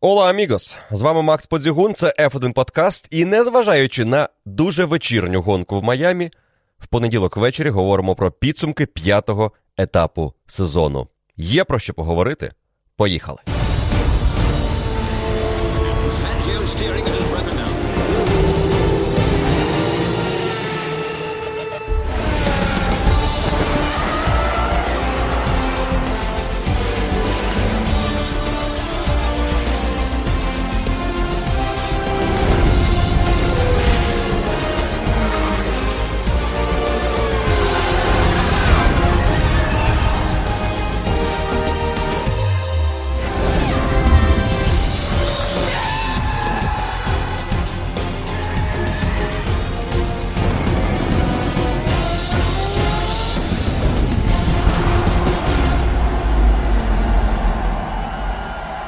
Hola, amigos! З вами Макс Подзігун, це F1 Подкаст. І незважаючи на дуже вечірню гонку в Майамі, в понеділок ввечері говоримо про підсумки п'ятого етапу сезону. Є про що поговорити? Поїхали!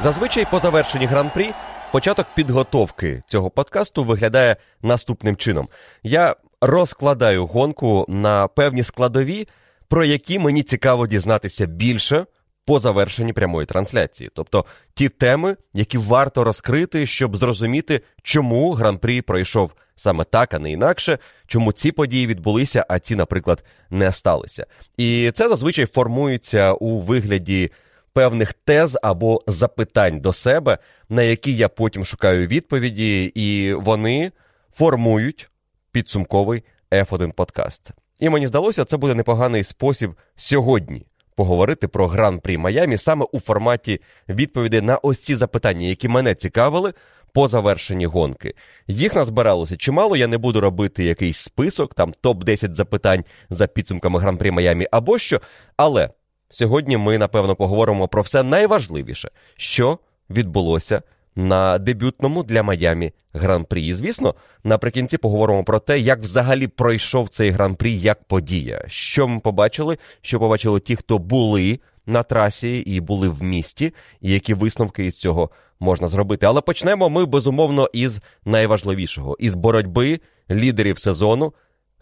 Зазвичай по завершенні гран-прі початок підготовки цього подкасту виглядає наступним чином. Я розкладаю гонку на певні складові, про які мені цікаво дізнатися більше по завершенні прямої трансляції. Тобто ті теми, які варто розкрити, щоб зрозуміти, чому гран-прі пройшов саме так, а не інакше, чому ці події відбулися, а ці, наприклад, не сталися. І це зазвичай формується у вигляді певних тез або запитань до себе, на які я потім шукаю відповіді, і вони формують підсумковий F1 подкаст. І мені здалося, це буде непоганий спосіб сьогодні поговорити про гран-прі Майамі саме у форматі відповідей на ось ці запитання, які мене цікавили по завершенні гонки. Їх назбиралося чимало. Я не буду робити якийсь список, там топ-10 запитань за підсумками гран-прі Майамі або що. Але Сьогодні ми, напевно, поговоримо про все найважливіше, що відбулося на дебютному для Майамі гран-прі. І, звісно, наприкінці поговоримо про те, як взагалі пройшов цей гран-прі як подія. Що ми побачили, що побачили ті, хто були на трасі і були в місті, і які висновки із цього можна зробити. Але почнемо ми безумовно із найважливішого: із боротьби лідерів сезону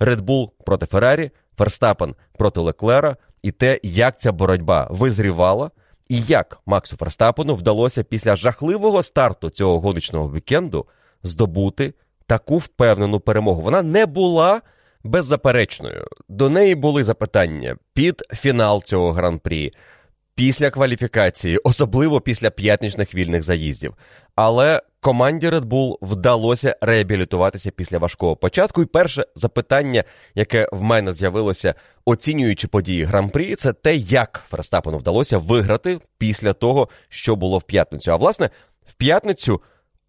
Red Bull проти Феррарі, Ферстапен проти Леклера і те, як ця боротьба визрівала, і як Максу Ферстапену вдалося після жахливого старту цього гоночного вікенду здобути таку впевнену перемогу. Вона не була беззаперечною. До неї були запитання під фінал цього гран-прі, після кваліфікації, особливо після п'ятничних вільних заїздів. Але команді Red Bull вдалося реабілітуватися після важкого початку. І перше запитання, яке в мене з'явилося, оцінюючи події гран-прі, це те, як Ферстапену вдалося виграти після того, що було в п'ятницю. А власне, в п'ятницю.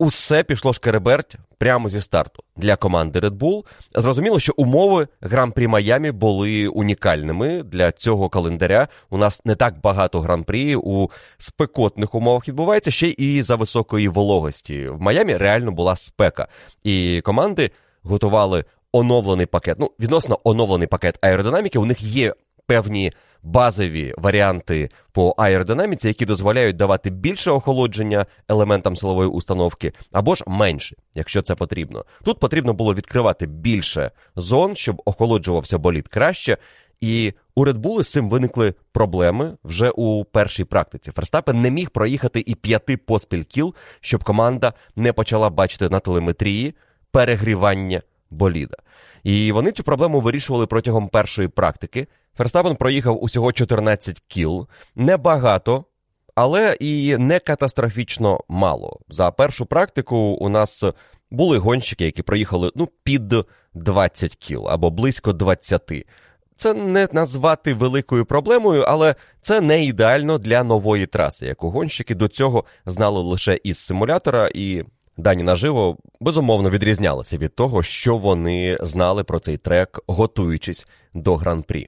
Усе пішло шкереберть прямо зі старту для команди Red Bull. Зрозуміло, що умови гран-прі Майамі були унікальними для цього календаря. У нас не так багато гран-прі у спекотних умовах відбувається ще і за високої вологості. В Майамі реально була спека, і команди готували оновлений пакет. Ну, відносно оновлений пакет аеродинаміки. У них є певні базові варіанти по аеродинаміці, які дозволяють давати більше охолодження елементам силової установки, або ж менше, якщо це потрібно. Тут потрібно було відкривати більше зон, щоб охолоджувався болід краще. І у Red Bull з цим виникли проблеми вже у першій практиці. Ферстапен не міг проїхати і п'яти поспіль кіл, щоб команда не почала бачити на телеметрії перегрівання боліда. І вони цю проблему вирішували протягом першої практики. Ферстапен проїхав усього 14 кіл, небагато, але і не катастрофічно мало. За першу практику у нас були гонщики, які проїхали ну, під 20 кіл або близько 20. Це не назвати великою проблемою, але це не ідеально для нової траси, яку гонщики до цього знали лише із симулятора, і дані наживо безумовно відрізнялися від того, що вони знали про цей трек, готуючись до гран-прі.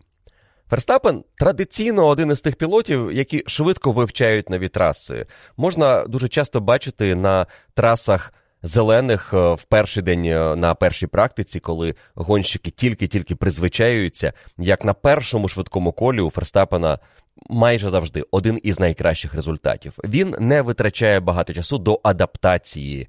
Ферстапен традиційно один із тих пілотів, які швидко вивчають нові траси. Можна дуже часто бачити на трасах зелених е, в перший день е, на першій практиці, коли гонщики тільки-тільки призвичаюються, як на першому швидкому колі у Ферстапена майже завжди один із найкращих результатів. Він не витрачає багато часу до адаптації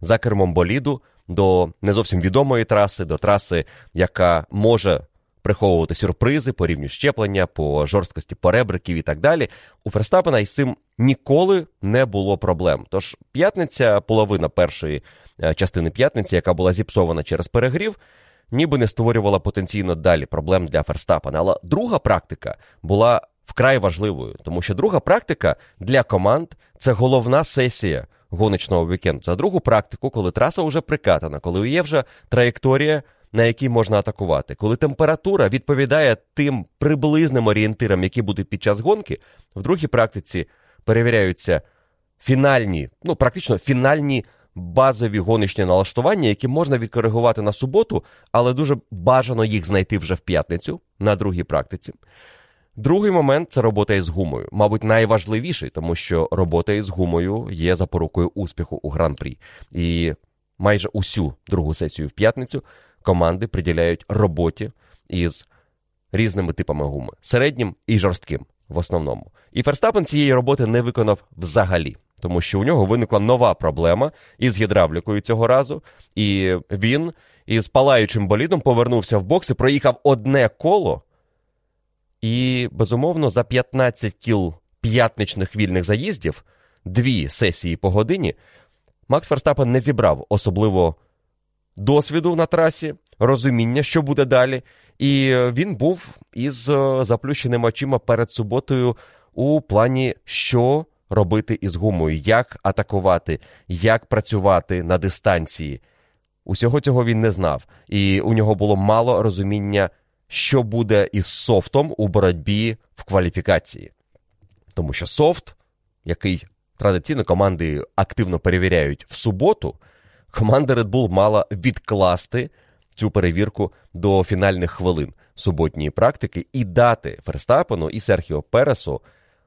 за кермом боліду до не зовсім відомої траси, до траси, яка може приховувати сюрпризи по рівню щеплення, по жорсткості поребриків і так далі. У Ферстапена із цим ніколи не було проблем. Тож п'ятниця, половина першої е, частини п'ятниці, яка була зіпсована через перегрів, ніби не створювала потенційно далі проблем для Ферстапена. Але друга практика була вкрай важливою, тому що друга практика для команд це головна сесія гоночного вікенду. За другу практику, коли траса вже прикатана, коли є вже траєкторія, на якій можна атакувати, коли температура відповідає тим приблизним орієнтирам, які будуть під час гонки, в другій практиці перевіряються фінальні, ну практично фінальні. Базові гоночні налаштування, які можна відкоригувати на суботу, але дуже бажано їх знайти вже в п'ятницю на другій практиці. Другий момент це робота із гумою. Мабуть, найважливіший, тому що робота із гумою є запорукою успіху у гран-прі. І майже усю другу сесію в п'ятницю команди приділяють роботі із різними типами гуми, середнім і жорстким в основному. І Ферстапен цієї роботи не виконав взагалі, тому що у нього виникла нова проблема із гідравлікою цього разу, і він із палаючим болідом повернувся в бокс і проїхав одне коло. І, безумовно, за 15 кіл п'ятничних вільних заїздів, дві сесії по годині, Макс Ферстапен не зібрав особливо досвіду на трасі, розуміння, що буде далі. І він був із е, заплющеними очима перед суботою у плані, що робити із гумою, як атакувати, як працювати на дистанції. Усього цього він не знав, і у нього було мало розуміння що буде із софтом у боротьбі в кваліфікації. Тому що софт, який традиційно команди активно перевіряють в суботу, команда Red Bull мала відкласти цю перевірку до фінальних хвилин суботньої практики і дати Ферстапену і Серхіо Пересу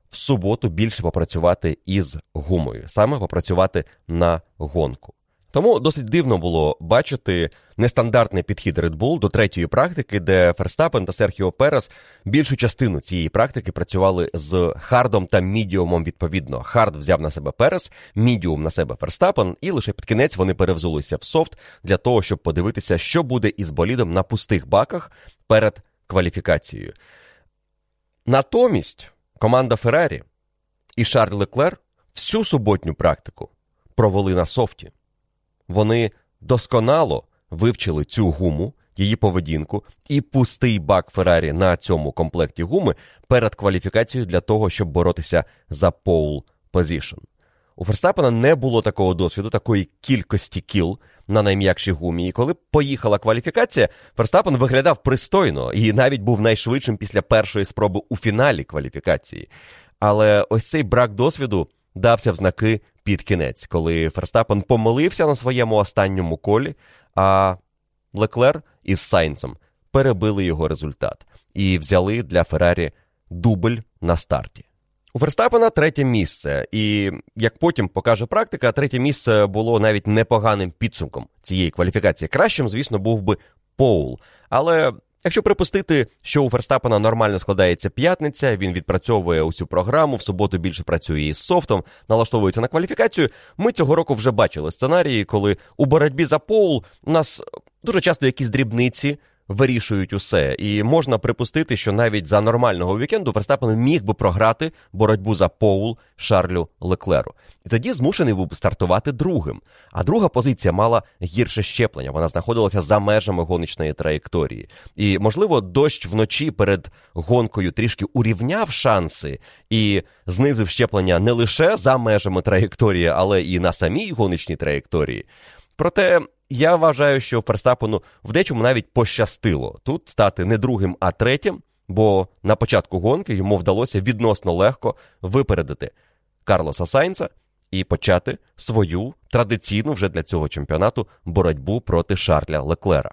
в суботу більше попрацювати із гумою, саме попрацювати на гонку. Тому досить дивно було бачити нестандартний підхід Red Bull до третьої практики, де Ферстапен та Серхіо Перес більшу частину цієї практики працювали з хардом та мідіумом відповідно. Хард взяв на себе Перес, мідіум на себе Ферстапен, і лише під кінець вони перевзулися в софт для того, щоб подивитися, що буде із болідом на пустих баках перед кваліфікацією. Натомість команда Феррарі і Шарль Леклер всю суботню практику провели на софті. Вони досконало вивчили цю гуму, її поведінку і пустий бак Феррарі на цьому комплекті гуми перед кваліфікацією для того, щоб боротися за pole position. У Ферстапена не було такого досвіду, такої кількості кіл на найм'якшій гумі. І коли поїхала кваліфікація, Ферстапен виглядав пристойно і навіть був найшвидшим після першої спроби у фіналі кваліфікації. Але ось цей брак досвіду дався в знаки під кінець, коли Ферстапен помилився на своєму останньому колі, а Леклер із Сайнцем перебили його результат і взяли для Феррарі дубль на старті. У Ферстапена третє місце, і як потім покаже практика, третє місце було навіть непоганим підсумком цієї кваліфікації. Кращим, звісно, був би Поул. Але Якщо припустити, що у Ферстапена нормально складається п'ятниця, він відпрацьовує усю програму, в суботу більше працює із софтом, налаштовується на кваліфікацію. Ми цього року вже бачили сценарії, коли у боротьбі за поул у нас дуже часто якісь дрібниці вирішують усе. І можна припустити, що навіть за нормального вікенду Верстапен міг би програти боротьбу за Поул Шарлю Леклеру. І тоді змушений був стартувати другим. А друга позиція мала гірше щеплення. Вона знаходилася за межами гоночної траєкторії. І, можливо, дощ вночі перед гонкою трішки урівняв шанси і знизив щеплення не лише за межами траєкторії, але і на самій гоночній траєкторії. Проте я вважаю, що Ферстапену в дечому навіть пощастило тут стати не другим, а третім, бо на початку гонки йому вдалося відносно легко випередити Карлоса Сайнца і почати свою традиційну вже для цього чемпіонату боротьбу проти Шарля Леклера.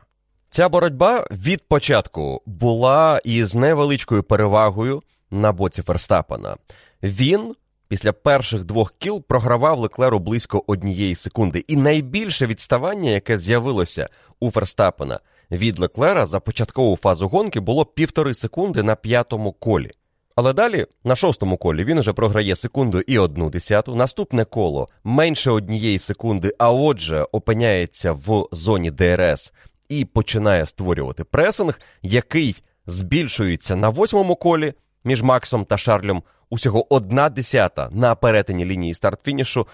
Ця боротьба від початку була із невеличкою перевагою на боці Ферстапена. Він після перших двох кіл програвав Леклеру близько однієї секунди. І найбільше відставання, яке з'явилося у Ферстапена від Леклера за початкову фазу гонки, було півтори секунди на п'ятому колі. Але далі, на шостому колі, він уже програє секунду і одну десяту. Наступне коло менше однієї секунди, а отже, опиняється в зоні ДРС і починає створювати пресинг, який збільшується на восьмому колі між Максом та Шарлем усього одна десята на перетині лінії старт-фінішу.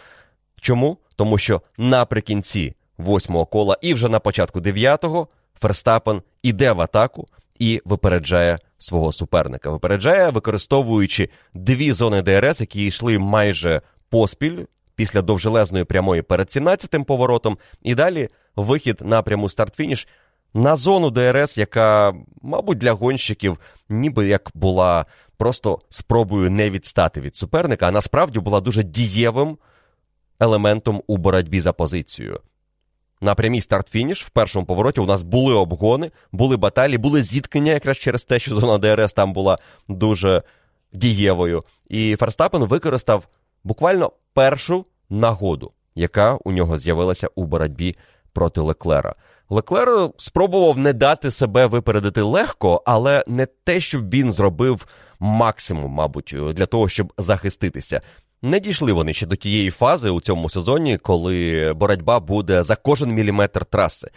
Чому? Тому що наприкінці восьмого кола і вже на початку дев'ятого Ферстапен іде в атаку і випереджає свого суперника. Випереджає, використовуючи дві зони ДРС, які йшли майже поспіль після довжелезної прямої перед 17-тим поворотом, і далі вихід на пряму старт-фініш на зону ДРС, яка, мабуть, для гонщиків ніби як була просто спробою не відстати від суперника, а насправді була дуже дієвим елементом у боротьбі за позицію. На прямій старт-фініш в першому повороті у нас були обгони, були баталії, були зіткнення якраз через те, що зона ДРС там була дуже дієвою. І Ферстапен використав буквально першу нагоду, яка у нього з'явилася у боротьбі проти Леклера. Леклер спробував не дати себе випередити легко, але не те, щоб він зробив максимум, мабуть, для того, щоб захиститися. Не дійшли вони ще до тієї фази у цьому сезоні, коли боротьба буде за кожен міліметр траси.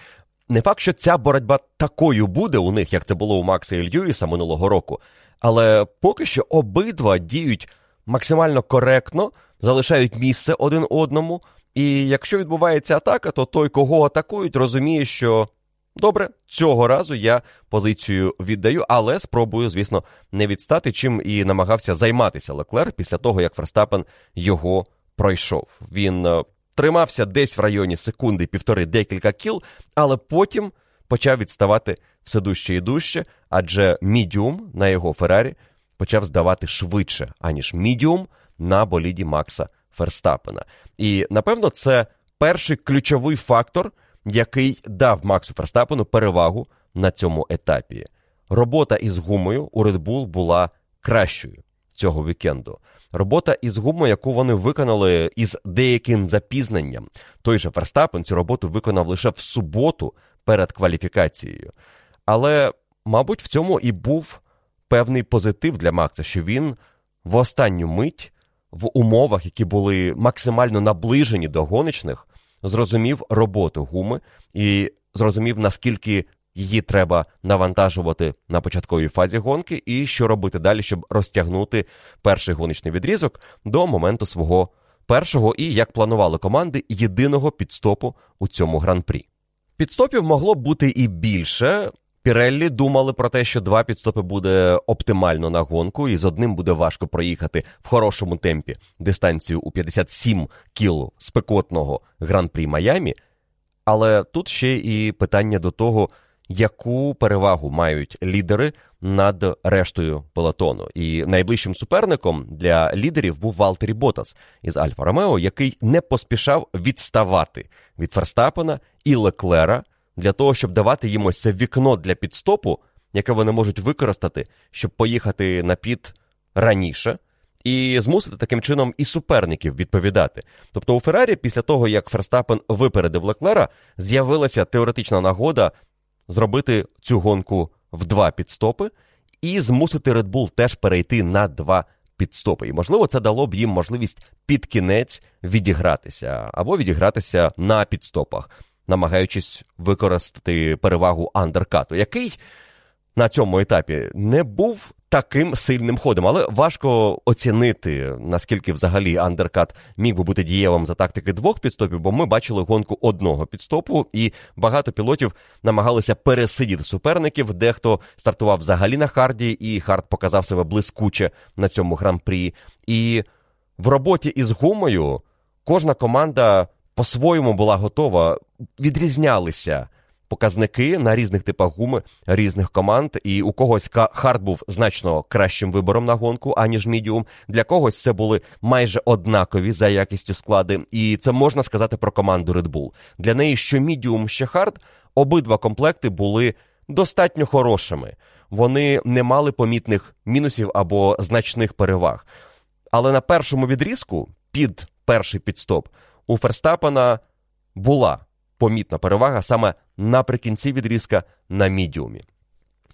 Не факт, що ця боротьба такою буде у них, як це було у Макса і Льюіса минулого року, але поки що обидва діють максимально коректно, залишають місце один одному. І якщо відбувається атака, то той, кого атакують, розуміє, що добре, цього разу я позицію віддаю, але спробую, звісно, не відстати, чим і намагався займатися Леклер після того, як Ферстапен його пройшов. Він е, тримався десь в районі секунди, півтори, декілька кіл, але потім почав відставати все дужче і дужче, адже мідіум на його Феррарі почав здавати швидше, аніж мідіум на боліді Макса Ферстапена. І напевно це перший ключовий фактор, який дав Максу Ферстапену перевагу на цьому етапі. Робота із гумою у Red Bull була кращою цього вікенду. Робота із гумою, яку вони виконали із деяким запізненням. Той же Ферстапен цю роботу виконав лише в суботу перед кваліфікацією. Але, мабуть, в цьому і був певний позитив для Макса, що він в останню мить в умовах, які були максимально наближені до гоночних, зрозумів роботу гуми і зрозумів, наскільки її треба навантажувати на початковій фазі гонки, і що робити далі, щоб розтягнути перший гоночний відрізок до моменту свого першого і, як планували команди, єдиного підстопу у цьому гран-прі. Підстопів могло бути і більше. Піреллі думали про те, що два підстопи буде оптимально на гонку, і з одним буде важко проїхати в хорошому темпі дистанцію у 57 кіл спекотного гран-прі Майамі. Але тут ще і питання до того, яку перевагу мають лідери над рештою пелотону. І найближчим суперником для лідерів був Валтері Ботас із Альфа Ромео, який не поспішав відставати від Ферстапена і Леклера для того, щоб давати їм ось це вікно для підстопу, яке вони можуть використати, щоб поїхати на піт раніше. І змусити таким чином і суперників відповідати. Тобто у Феррарі, після того, як Ферстапен випередив Леклера, з'явилася теоретична нагода зробити цю гонку в два підстопи і змусити Red Bull теж перейти на два підстопи. І, можливо, це дало б їм можливість під кінець відігратися або відігратися на підстопах, намагаючись використати перевагу андеркату, який на цьому етапі не був таким сильним ходом, але важко оцінити, наскільки взагалі андеркат міг би бути дієвим за тактики двох пітстопів, бо ми бачили гонку одного пітстопу, і багато пілотів намагалися пересидіти суперників. Дехто стартував взагалі на харді, і хард показав себе блискуче на цьому гран-прі. І в роботі із гумою кожна команда по-своєму була готова, відрізнялися показники на різних типах гуми різних команд, і у когось хард був значно кращим вибором на гонку, аніж мідіум. Для когось це були майже однакові за якістю склади, і це можна сказати про команду Red Bull. Для неї що мідіум, що хард, обидва комплекти були достатньо хорошими. Вони не мали помітних мінусів або значних переваг. Але на першому відрізку під перший підстоп у Ферстапена була помітна перевага саме наприкінці відрізка на мідіумі.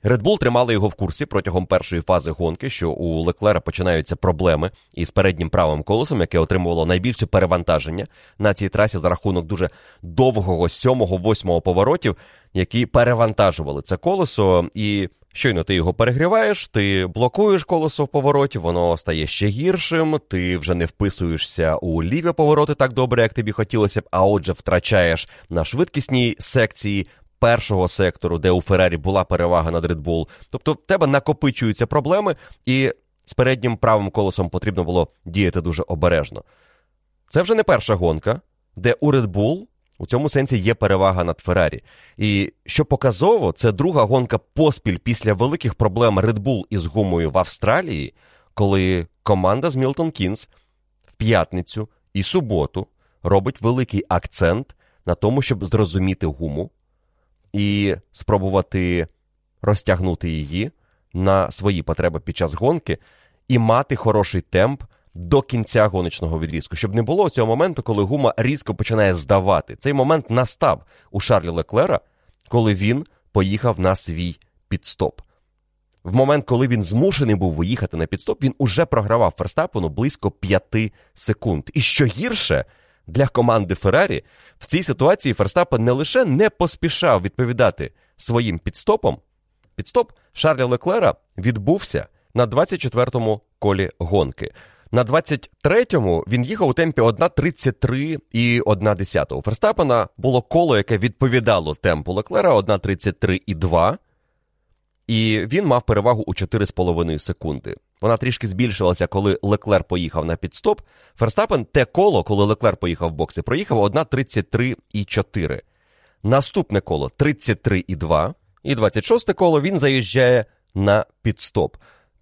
Red Bull тримали його в курсі протягом першої фази гонки, що у Леклера починаються проблеми із переднім правим колесом, яке отримувало найбільше перевантаження на цій трасі за рахунок дуже довгого сьомого-восьмого поворотів, які перевантажували це колесо. І Щойно ти його перегріваєш, ти блокуєш колесо в повороті, воно стає ще гіршим, ти вже не вписуєшся у ліві повороти так добре, як тобі хотілося б, а отже, втрачаєш на швидкісній секції першого сектору, де у Феррарі була перевага над Red Bull. Тобто в тебе накопичуються проблеми, і з переднім правим колесом потрібно було діяти дуже обережно. Це вже не перша гонка, де у Red Bull у цьому сенсі є перевага над Феррарі. І що показово, це друга гонка поспіль після великих проблем Red Bull із гумою в Австралії, коли команда з Мілтон Кінс в п'ятницю і суботу робить великий акцент на тому, щоб зрозуміти гуму і спробувати розтягнути її на свої потреби під час гонки і мати хороший темп до кінця гоночного відрізку, щоб не було цього моменту, коли гума різко починає здавати. Цей момент настав у Шарлі Леклера, коли він поїхав на свій підстоп. В момент, коли він змушений був виїхати на підстоп, він уже програвав Ферстапену близько 5 секунд. І що гірше для команди Феррарі, в цій ситуації Ферстапен не лише не поспішав відповідати своїм підстопом. Підстоп Шарля Леклера відбувся на 24-му колі гонки. На 23-му він їхав у темпі 1.33 і 1.10. У Ферстапена було коло, яке відповідало темпу Леклера 1.33 і 2. І він мав перевагу у 4,5 секунди. Вона трішки збільшилася, коли Леклер поїхав на підстоп. Ферстапен те коло, коли Леклер поїхав в бокси, проїхав 1.33 і 4. Наступне коло 33 і 2. І 26 коло він заїжджає на підстоп.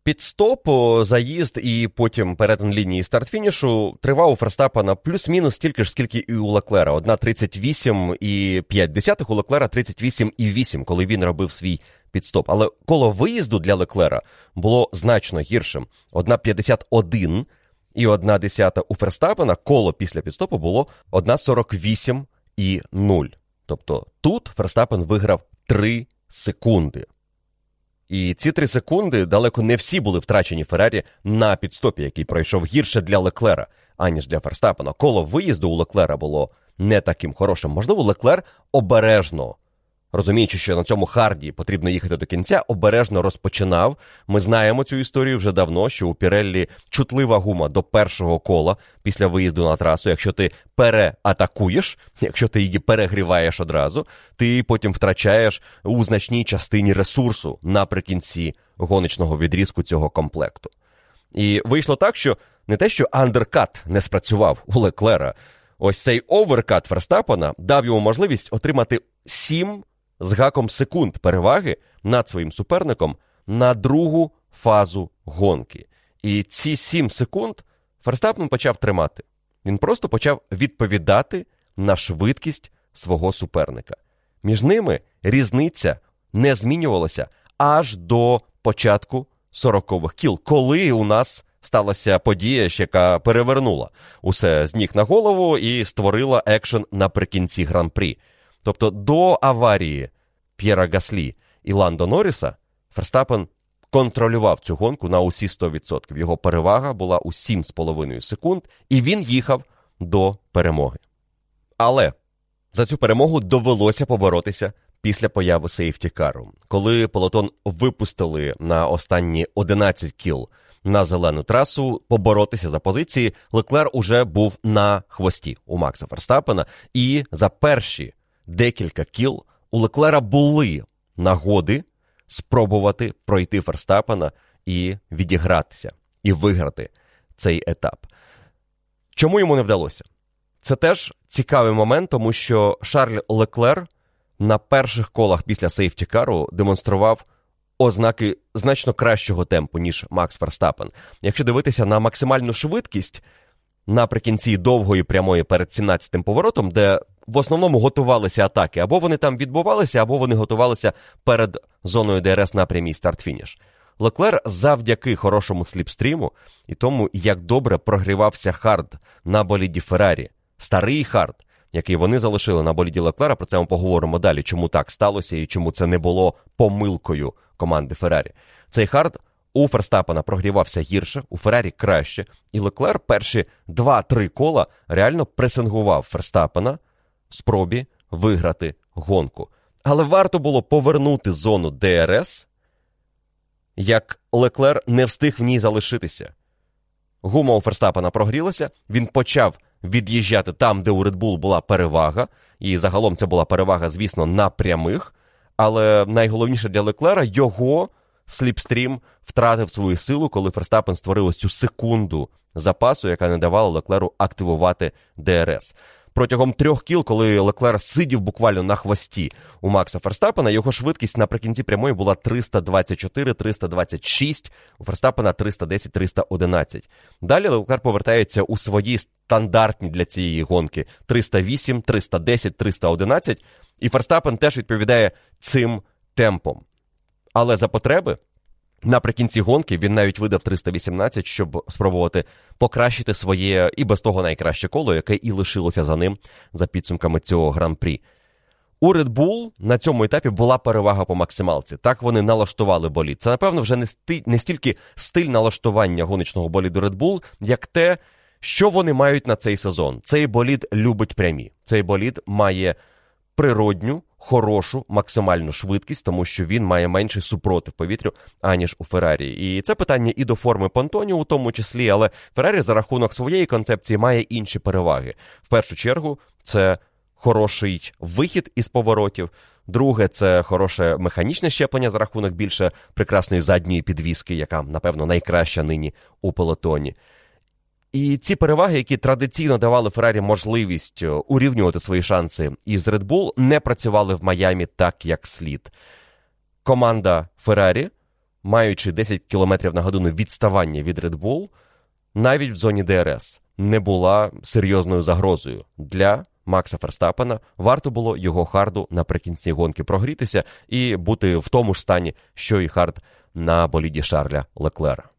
Підстоп, заїзд і потім перетин лінії старт-фінішу тривав у Ферстапена плюс-мінус стільки ж, скільки і у Леклера. 1.38 і 5 десятих, у Леклера 38 і 8, коли він робив свій підстоп. Але коло виїзду для Леклера було значно гіршим. 1.51 і 1 десята у Ферстапена коло після підстопу було 1.48 і 0. Тобто тут Ферстапен виграв 3 секунди. І ці три секунди далеко не всі були втрачені Феррарі на підстопі, який пройшов гірше для Леклера, аніж для Ферстапена. Коло виїзду у Леклера було не таким хорошим. Можливо, Леклер обережно розуміючи, що на цьому харді потрібно їхати до кінця, обережно розпочинав. Ми знаємо цю історію вже давно, що у Піреллі чутлива гума до першого кола після виїзду на трасу. Якщо ти переатакуєш, якщо ти її перегріваєш одразу, ти потім втрачаєш у значній частині ресурсу наприкінці гоночного відрізку цього комплекту. І вийшло так, що не те, що андеркат не спрацював у Леклера. Ось цей оверкат Ферстапена дав йому можливість отримати сім з гаком секунд переваги над своїм суперником на другу фазу гонки. І ці 7 секунд Ферстапен почав тримати. Він просто почав відповідати на швидкість свого суперника. Між ними різниця не змінювалася аж до початку 40-х кіл, коли у нас сталася подія, яка перевернула усе з ніг на голову і створила екшен наприкінці гран-прі. Тобто до аварії П'єра Гаслі і Ландо Норріса Ферстапен контролював цю гонку на усі 100%. Його перевага була у 7,5 секунд, і він їхав до перемоги. Але за цю перемогу довелося поборотися після появи сейфтікару. Коли полотон випустили на останні 11 кіл на зелену трасу, поборотися за позиції, Леклер уже був на хвості у Макса Ферстапена, і за перші декілька кіл у Леклера були нагоди спробувати пройти Ферстапена і відігратися, і виграти цей етап. Чому йому не вдалося? Це теж цікавий момент, тому що Шарль Леклер на перших колах після сейфтікару демонстрував ознаки значно кращого темпу, ніж Макс Ферстапен. Якщо дивитися на максимальну швидкість наприкінці довгої прямої перед 17-тим поворотом, де в основному готувалися атаки. Або вони там відбувалися, або вони готувалися перед зоною ДРС на прямій старт-фініш. Леклер завдяки хорошому сліпстріму і тому, як добре прогрівався хард на боліді Феррарі, старий хард, який вони залишили на боліді Леклера, про це ми поговоримо далі, чому так сталося і чому це не було помилкою команди Феррарі. Цей хард у Ферстапена прогрівався гірше, у Феррарі краще, і Леклер перші 2-3 кола реально пресингував Ферстапена в спробі виграти гонку. Але варто було повернути зону ДРС, як Леклер не встиг в ній залишитися. Гума у Ферстапена прогрілася, він почав від'їжджати там, де у Bull була перевага, і загалом це була перевага, звісно, на прямих. Але найголовніше для Леклера його сліпстрім втратив свою силу, коли Ферстапен створив ось цю секунду запасу, яка не давала Леклеру активувати ДРС. Протягом трьох кіл, коли Леклер сидів буквально на хвості у Макса Ферстапена, його швидкість наприкінці прямої була 324-326, у Ферстапена 310-311. Далі Леклер повертається у свої стандартні для цієї гонки 308, 310, 311, і Ферстапен теж відповідає цим темпом. Але за потреби наприкінці гонки він навіть видав 318, щоб спробувати покращити своє і без того найкраще коло, яке і лишилося за ним за підсумками цього гран-прі. У Red Bull на цьому етапі була перевага по максималці. Так вони налаштували болід. Це, напевно, вже не, сти... не стільки стиль налаштування гоночного боліду Red Bull, як те, що вони мають на цей сезон. Цей болід любить прямі. Цей болід має природню, хорошу, максимальну швидкість, тому що він має менший супротив повітрю, аніж у Феррарі. І це питання і до форми Понтоні, у тому числі, але Феррарі за рахунок своєї концепції має інші переваги. В першу чергу, це хороший вихід із поворотів. Друге, це хороше механічне щеплення за рахунок більше прекрасної задньої підвіски, яка, напевно, найкраща нині у пелотоні. І ці переваги, які традиційно давали Феррарі можливість урівнювати свої шанси із Red Bull, не працювали в Майамі так, як слід. Команда Феррарі, маючи 10 км на годину відставання від Red Bull, навіть в зоні ДРС не була серйозною загрозою для Макса Ферстапена. Варто було його харду наприкінці гонки прогрітися і бути в тому ж стані, що і хард на боліді Шарля Леклера.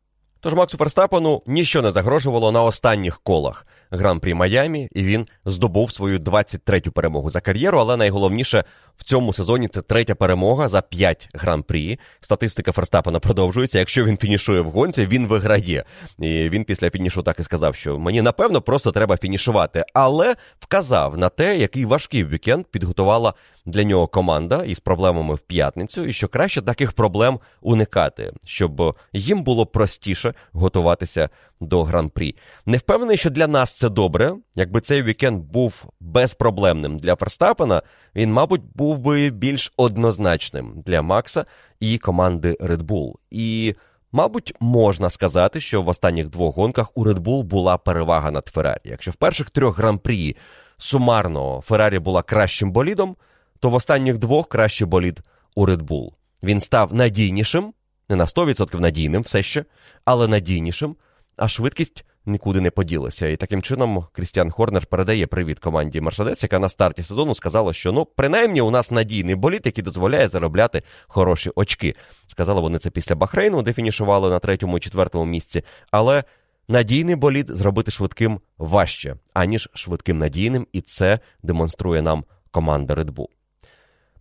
Тож Максу Ферстапену ніщо не загрожувало на останніх колах гран-прі Майамі, і він здобув свою 23-ю перемогу за кар'єру. Але найголовніше в цьому сезоні це третя перемога за 5 гран-прі. Статистика Ферстапена продовжується. Якщо він фінішує в гонці, він виграє. І він після фінішу так і сказав, що мені напевно просто треба фінішувати. Але вказав на те, який важкий вікенд підготувала для нього команда із проблемами в п'ятницю, і що краще таких проблем уникати, щоб їм було простіше готуватися до гран-прі. Не впевнений, що для нас це добре. Якби цей вікенд був безпроблемним для Ферстапена, він, мабуть, був би більш однозначним для Макса і команди Red Bull. І, мабуть, можна сказати, що в останніх двох гонках у Red Bull була перевага над Феррарі. Якщо в перших трьох гран-прі сумарно Феррарі була кращим болідом, то в останніх двох кращий болід у Red Bull. Він став надійнішим, не на 100% надійним все ще, але надійнішим, а швидкість нікуди не поділася. І таким чином Крістіан Хорнер передає привіт команді Мерседес, яка на старті сезону сказала, що ну, принаймні у нас надійний боліт, який дозволяє заробляти хороші очки. Сказали вони це після Бахрейну, де фінішували на третьому і четвертому місці. Але надійний болід зробити швидким важче, аніж швидким надійним, і це демонструє нам команда Red Bull.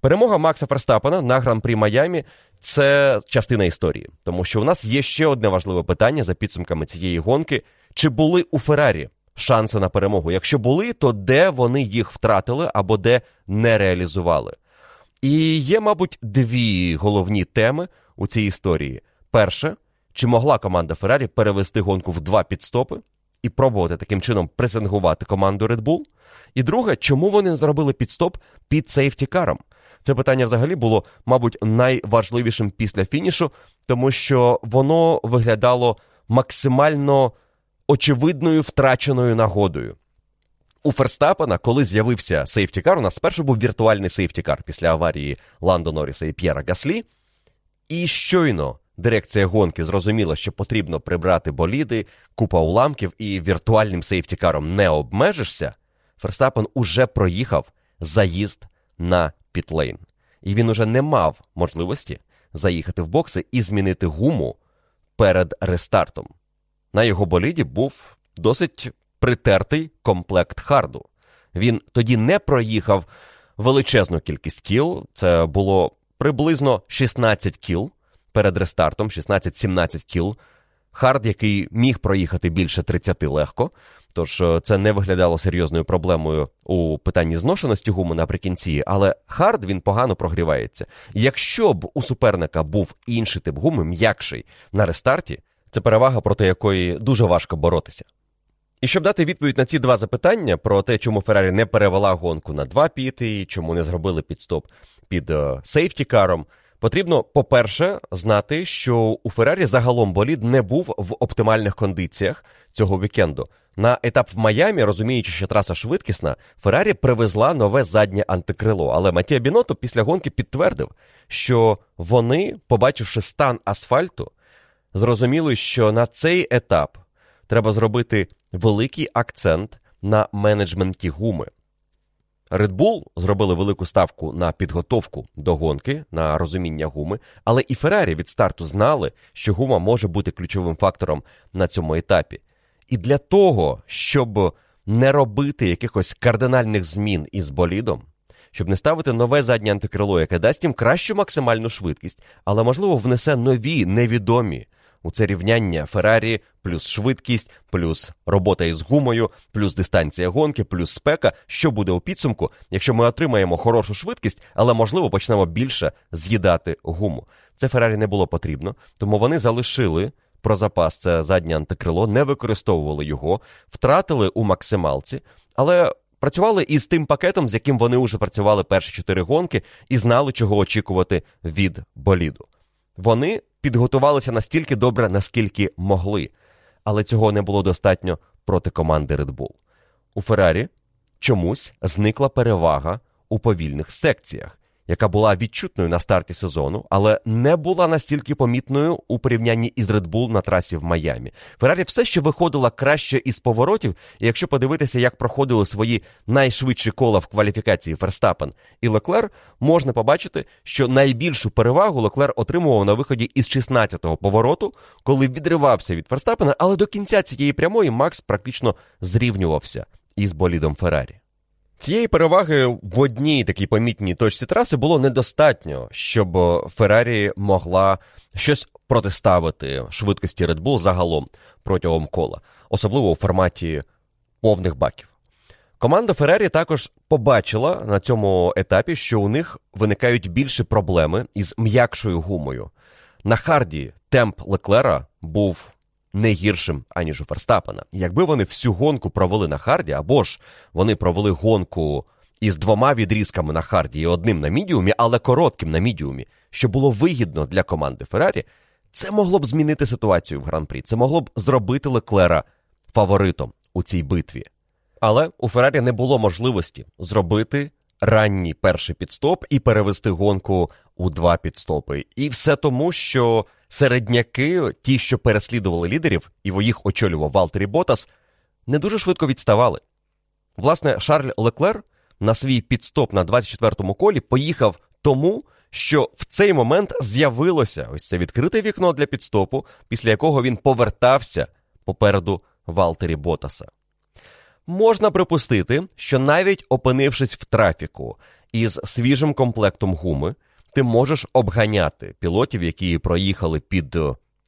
Перемога Макса Ферстапена на гран-прі Майамі це частина історії, тому що у нас є ще одне важливе питання за підсумками цієї гонки: чи були у Феррарі шанси на перемогу? Якщо були, то де вони їх втратили або де не реалізували? І є, мабуть, дві головні теми у цій історії. Перше, чи могла команда Феррарі перевести гонку в два підстопи і пробувати таким чином пресингувати команду Red Bull? І друге, чому вони зробили підстоп під сейфтікаром? Це питання взагалі було, мабуть, найважливішим після фінішу, тому що воно виглядало максимально очевидною втраченою нагодою. У Ферстапена, коли з'явився сейфтікар, у нас спершу був віртуальний сейфтікар після аварії Ландо Норріса і П'єра Гаслі. І щойно дирекція гонки зрозуміла, що потрібно прибрати боліди, купа уламків і віртуальним сейфтікаром не обмежишся. Ферстапен уже проїхав заїзд на пітлейн. І він уже не мав можливості заїхати в бокси і змінити гуму перед рестартом. На його боліді був досить притертий комплект харду. Він тоді не проїхав величезну кількість кіл. Це було приблизно 16 кіл перед рестартом, 16-17 кіл Хард, який міг проїхати більше 30 легко. Тож е, це не виглядало серйозною проблемою у питанні зношеності гуми наприкінці, але хард він погано прогрівається. Якщо б у суперника був інший тип гуми, м'якший на рестарті, це перевага, проти якої дуже важко боротися. І щоб дати відповідь на ці два запитання про те, чому Феррарі не перевела гонку на два піти, чому не зробили підстоп під сейфтікаром, потрібно, по-перше, знати, що у Феррарі загалом болід не був в оптимальних кондиціях цього вікенду. На етап в Майамі, розуміючи, що траса швидкісна, Феррарі привезла нове заднє антикрило. Але Матія Біното після гонки підтвердив, що вони, побачивши стан асфальту, зрозуміли, що на цей етап треба зробити великий акцент на менеджменті гуми. Red Bull зробили велику ставку на підготовку до гонки, на розуміння гуми, але і Феррарі від старту знали, що гума може бути ключовим фактором на цьому етапі. І для того, щоб не робити якихось кардинальних змін із болідом, щоб не ставити нове заднє антикрило, яке дасть їм кращу максимальну швидкість, але, можливо, внесе нові невідомі у це рівняння Феррарі, плюс швидкість, плюс робота із гумою, плюс дистанція гонки, плюс спека. Що буде у підсумку, якщо ми отримаємо хорошу швидкість, але можливо почнемо більше з'їдати гуму. Це Феррарі не було потрібно, тому вони залишили про запас це заднє антикрило, не використовували його, втратили у максималці, але працювали із тим пакетом, з яким вони вже працювали перші чотири гонки, і знали, чого очікувати від боліду. Вони підготувалися настільки добре, наскільки могли, але цього не було достатньо проти команди Red Bull. У Феррарі чомусь зникла перевага у повільних секціях яка була відчутною на старті сезону, але не була настільки помітною у порівнянні із Red Bull на трасі в Майамі. Феррарі все ще виходила краще із поворотів, і якщо подивитися, як проходили свої найшвидші кола в кваліфікації Ферстапен і Леклер, можна побачити, що найбільшу перевагу Леклер отримував на виході із 16-го повороту, коли відривався від Ферстапена, але до кінця цієї прямої Макс практично зрівнювався із болідом Феррарі. Цієї переваги в одній такій помітній точці траси було недостатньо, щоб Феррарі могла щось протиставити швидкості Red Bull загалом протягом кола, особливо у форматі повних баків. Команда Феррарі також побачила на цьому етапі, що у них виникають більші проблеми із м'якшою гумою. На харді темп Леклера був не гіршим, аніж у Ферстапена. Якби вони всю гонку провели на харді, або ж вони провели гонку із двома відрізками на харді і одним на мідіумі, але коротким на мідіумі, що було вигідно для команди Феррарі, це могло б змінити ситуацію в гран-прі. Це могло б зробити Леклера фаворитом у цій битві. Але у Феррарі не було можливості зробити ранній перший підстоп і перевести гонку у два підстопи. І все тому, що середняки, ті, що переслідували лідерів, і їх очолював Валтері Ботас, не дуже швидко відставали. Власне, Шарль Леклер на свій підстоп на 24-му колі поїхав тому, що в цей момент з'явилося ось це відкрите вікно для підстопу, після якого він повертався попереду Валтері Ботаса. Можна припустити, що навіть опинившись в трафіку із свіжим комплектом гуми, ти можеш обганяти пілотів, які проїхали під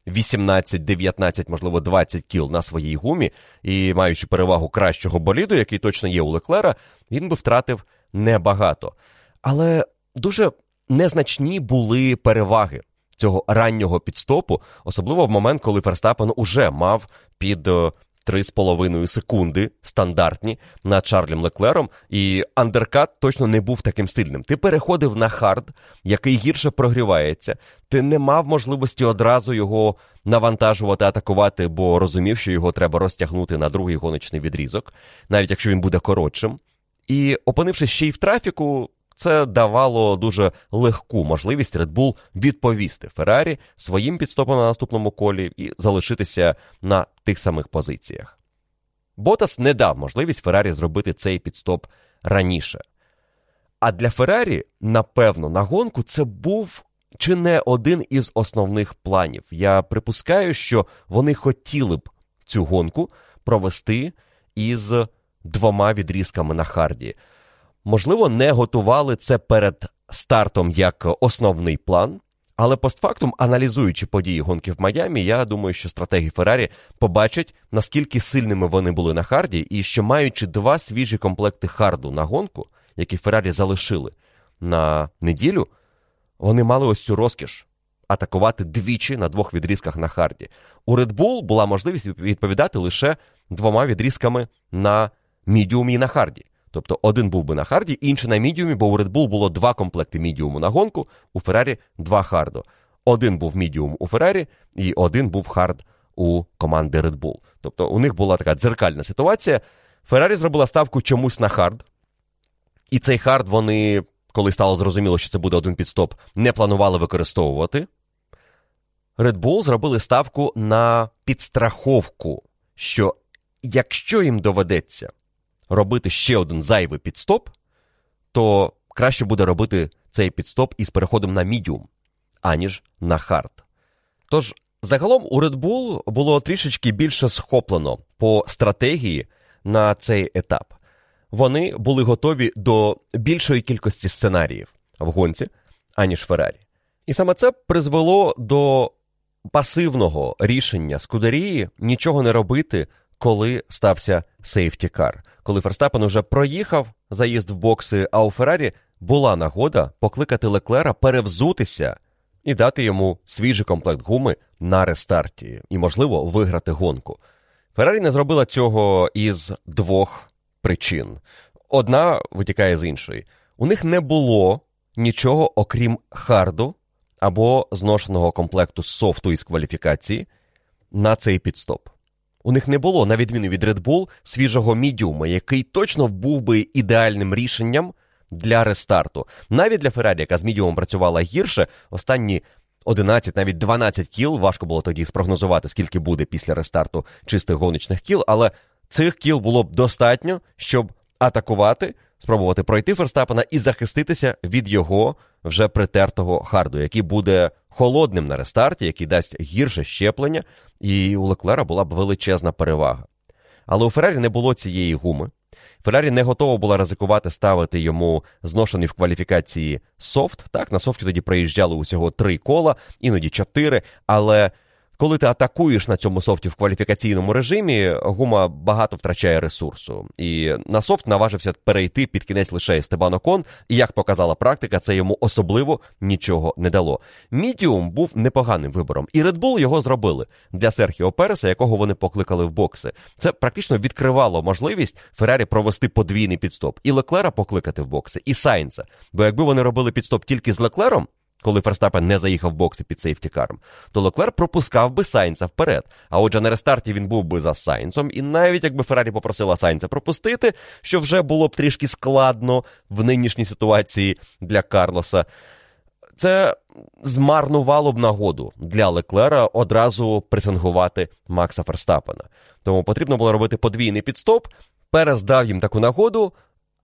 18, 19, можливо, 20 кіл на своїй гумі, і маючи перевагу кращого боліду, який точно є у Леклера, він би втратив небагато. Але дуже незначні були переваги цього раннього пітстопу, особливо в момент, коли Ферстапен уже мав під 3,5 секунди стандартні над Шарлем Леклером, і андеркат точно не був таким сильним. Ти переходив на хард, який гірше прогрівається. Ти не мав можливості одразу його навантажувати, атакувати, бо розумів, що його треба розтягнути на другий гоночний відрізок, навіть якщо він буде коротшим. І опинившись ще й в трафіку, це давало дуже легку можливість Red Bull відповісти Феррарі своїм підстопом на наступному колі і залишитися на тих самих позиціях. Ботас не дав можливість Феррарі зробити цей підстоп раніше. А для Феррарі, напевно, на гонку це був чи не один із основних планів. Я припускаю, що вони хотіли б цю гонку провести із двома відрізками на харді можливо, не готували це перед стартом як основний план, Але постфактум, аналізуючи події гонки в Майамі, я думаю, що стратегі Феррарі побачать, наскільки сильними вони були на харді, і що маючи два свіжі комплекти харду на гонку, які Феррарі залишили на неділю, вони мали ось цю розкіш атакувати двічі на двох відрізках на харді. У Red Bull була можливість відповідати лише двома відрізками на мідіумі і на харді. Тобто один був би на харді, інший на мідіумі, бо у Red Bull було два комплекти мідіуму на гонку, у Феррарі два харду. Один був мідіум у Феррарі, і один був хард у команди Red Bull. Тобто у них була така дзеркальна ситуація. Феррарі зробила ставку чомусь на хард, і цей хард вони, коли стало зрозуміло, що це буде один підстоп, не планували використовувати. Red Bull зробили ставку на підстраховку, що якщо їм доведеться робити ще один зайвий підстоп, то краще буде робити цей підстоп із переходом на мідіум, аніж на хард. Тож, загалом у Red Bull було трішечки більше схоплено по стратегії на цей етап. Вони були готові до більшої кількості сценаріїв в гонці, аніж Феррарі. І саме це призвело до пасивного рішення Скудерії нічого не робити, коли стався сейфтікар. Коли Ферстапен уже проїхав заїзд в бокси, а у Феррарі була нагода покликати Леклера перевзутися і дати йому свіжий комплект гуми на рестарті і, можливо, виграти гонку. Феррарі не зробила цього із двох причин. Одна витікає з іншої. У них не було нічого, окрім харду або зношеного комплекту софту із кваліфікації на цей підстоп. У них не було, на відміну від Red Bull, свіжого мідіума, який точно був би ідеальним рішенням для рестарту. Навіть для Феррарі, яка з мідіумом працювала гірше, останні 11, навіть 12 кіл, важко було тоді спрогнозувати, скільки буде після рестарту чистих гоночних кіл, але цих кіл було б достатньо, щоб атакувати, спробувати пройти Ферстапена і захиститися від його вже притертого харду, який буде холодним на рестарті, який дасть гірше щеплення, і у Леклера була б величезна перевага. Але у Феррарі не було цієї гуми. Феррарі не готова була ризикувати ставити йому зношений в кваліфікації софт. Так, на софті тоді приїжджали усього три кола, іноді чотири, але коли ти атакуєш на цьому софті в кваліфікаційному режимі, гума багато втрачає ресурсу. І на софт наважився перейти під кінець лише Естебан Окон, і як показала практика, це йому особливо нічого не дало. Мідіум був непоганим вибором, і Red Bull його зробили для Серхіо Переса, якого вони покликали в бокси. Це практично відкривало можливість Феррарі провести подвійний підстоп і Леклера покликати в бокси, і Сайнца. Бо якби вони робили підстоп тільки з Леклером коли Ферстапен не заїхав в бокси під сейфтікаром, то Леклер пропускав би Сайнца вперед. А отже, на рестарті він був би за Сайнцом, і навіть якби Феррарі попросила Сайнца пропустити, що вже було б трішки складно в нинішній ситуації для Карлоса. Це змарнувало б нагоду для Леклера одразу пресингувати Макса Ферстапена. Тому потрібно було робити подвійний підстоп. Перес дав їм таку нагоду,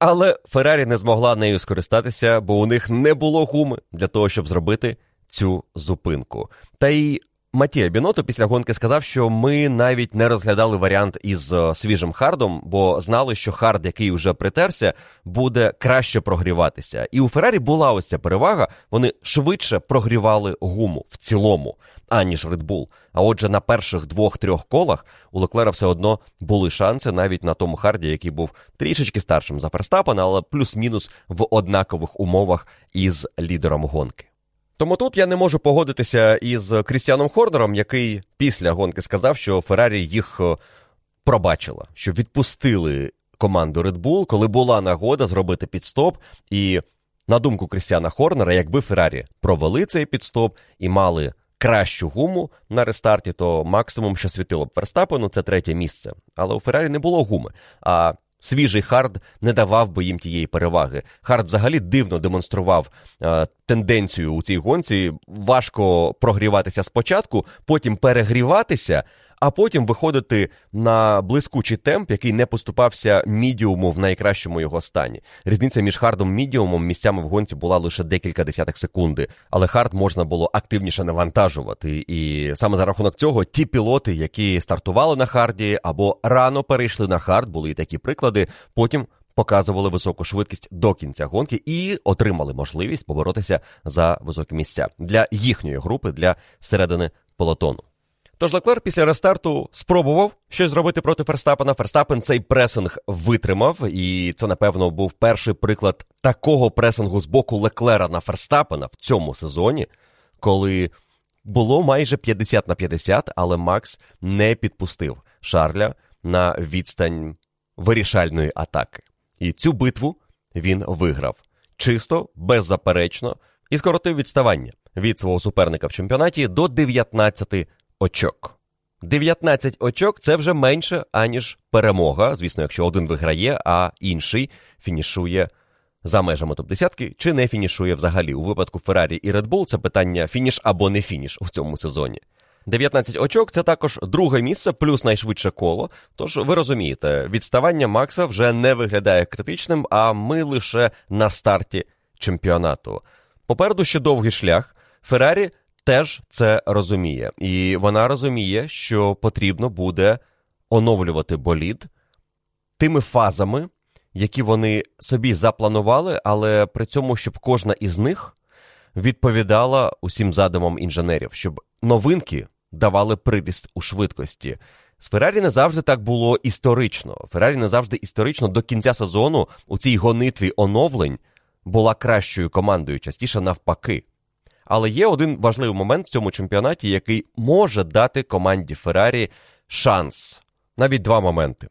але Феррарі не змогла нею скористатися, бо у них не було гуми для того, щоб зробити цю зупинку. Та й Маттіа Бінотто після гонки сказав, що ми навіть не розглядали варіант із е, свіжим хардом, бо знали, що хард, який вже притерся, буде краще прогріватися. І у Феррарі була ось ця перевага. Вони швидше прогрівали гуму в цілому, аніж Red Bull. А отже, на перших двох-трьох колах у Леклера все одно були шанси навіть на тому харді, який був трішечки старшим за Ферстапена, але плюс-мінус в однакових умовах із лідером гонки. Тому тут я не можу погодитися із Крістіаном Хорнером, який після гонки сказав, що Феррарі їх е, пробачила, що відпустили команду Red Bull, коли була нагода зробити підстоп. І на думку Крістіана Хорнера, якби Феррарі провели цей підстоп і мали кращу гуму на рестарті, то максимум, що світило б Верстапену, це третє місце. Але у Феррарі не було гуми. А свіжий хард не давав би їм тієї переваги. Хард взагалі дивно демонстрував е, тенденцію у цій гонці. Важко прогріватися спочатку, потім перегріватися, а потім виходити на блискучий темп, який не поступався мідіуму в найкращому його стані. Різниця між хардом і мідіумом місцями в гонці була лише декілька десятих секунди, але хард можна було активніше навантажувати. І саме за рахунок цього ті пілоти, які стартували на харді або рано перейшли на хард, були і такі приклади, потім показували високу швидкість до кінця гонки і отримали можливість поборотися за високі місця для їхньої групи для середини полотону. Тож Леклер після рестарту спробував щось зробити проти Ферстапена. Ферстапен цей пресинг витримав, і це, напевно, був перший приклад такого пресингу з боку Леклера на Ферстапена в цьому сезоні, коли було майже 50 на 50, але Макс не підпустив Шарля на відстань вирішальної атаки. І цю битву він виграв чисто, беззаперечно і скоротив відставання від свого суперника в чемпіонаті до 19 очок. 19 очок це вже менше, аніж перемога. Звісно, якщо один виграє, а інший фінішує за межами топ-10 чи не фінішує взагалі. У випадку Феррарі і Red Bull це питання фініш або не фініш у цьому сезоні. 19 очок це також друге місце, плюс найшвидше коло. Тож ви розумієте, відставання Макса вже не виглядає критичним, а ми лише на старті чемпіонату. Попереду ще довгий шлях. Феррарі теж це розуміє, і вона розуміє, що потрібно буде оновлювати болід тими фазами, які вони собі запланували, але при цьому, щоб кожна із них відповідала усім задумам інженерів, щоб новинки давали приріст у швидкості. З Феррарі не завжди так було історично. Феррарі не завжди історично до кінця сезону у цій гонитві оновлень була кращою командою, частіше навпаки. Але є один важливий момент в цьому чемпіонаті, який може дати команді Феррарі шанс. Навіть два моменти.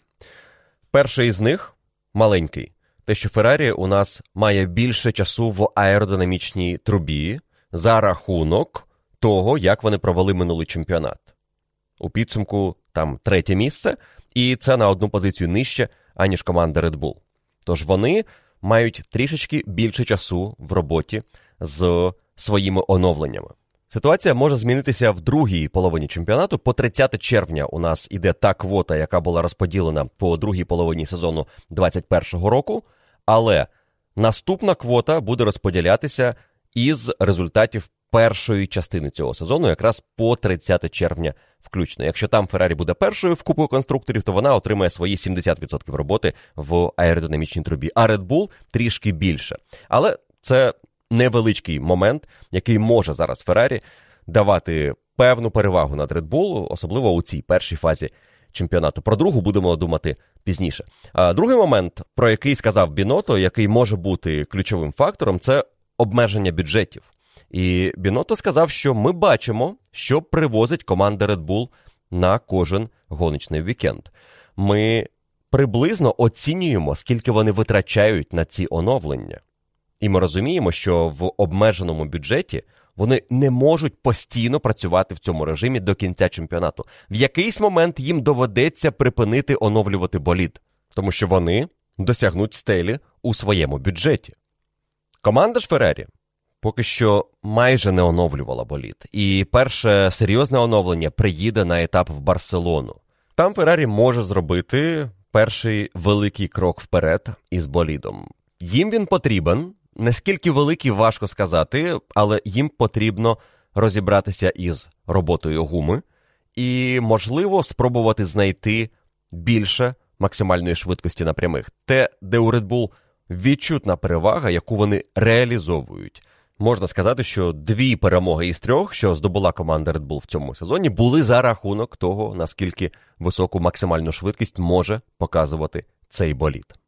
Перший із них маленький. Те, що Феррарі у нас має більше часу в аеродинамічній трубі за рахунок того, як вони провели минулий чемпіонат. У підсумку там третє місце, і це на одну позицію нижче, аніж команда Red Bull. Тож вони мають трішечки більше часу в роботі з своїми оновленнями. Ситуація може змінитися в другій половині чемпіонату. По 30 червня у нас іде та квота, яка була розподілена по другій половині сезону 2021 року. Але наступна квота буде розподілятися із результатів першої частини цього сезону, якраз по 30 червня включно. Якщо там Феррарі буде першою в кубку конструкторів, то вона отримає свої 70% роботи в аеродинамічній трубі. А Red Bull трішки більше. Але це невеличкий момент, який може зараз Феррарі давати певну перевагу над Red Bull, особливо у цій першій фазі чемпіонату. Про другу будемо думати пізніше. А другий момент, про який сказав Біното, який може бути ключовим фактором, це обмеження бюджетів. І Біното сказав, що ми бачимо, що привозить команда Red Bull на кожен гоночний вікенд. Ми приблизно оцінюємо, скільки вони витрачають на ці оновлення. І ми розуміємо, що в обмеженому бюджеті вони не можуть постійно працювати в цьому режимі до кінця чемпіонату. В якийсь момент їм доведеться припинити оновлювати болід, тому що вони досягнуть стелі у своєму бюджеті. Команда ж Феррері поки що майже не оновлювала болід, і перше серйозне оновлення приїде на етап в Барселону. Там Феррарі може зробити перший великий крок вперед із болідом. Їм він потрібен. Наскільки великий, важко сказати, але їм потрібно розібратися із роботою гуми і, можливо, спробувати знайти більше максимальної швидкості на прямих. Те, де у Red Bull відчутна перевага, яку вони реалізовують. Можна сказати, що дві перемоги із трьох, що здобула команда Red Bull в цьому сезоні, були за рахунок того, наскільки високу максимальну швидкість може показувати цей болід.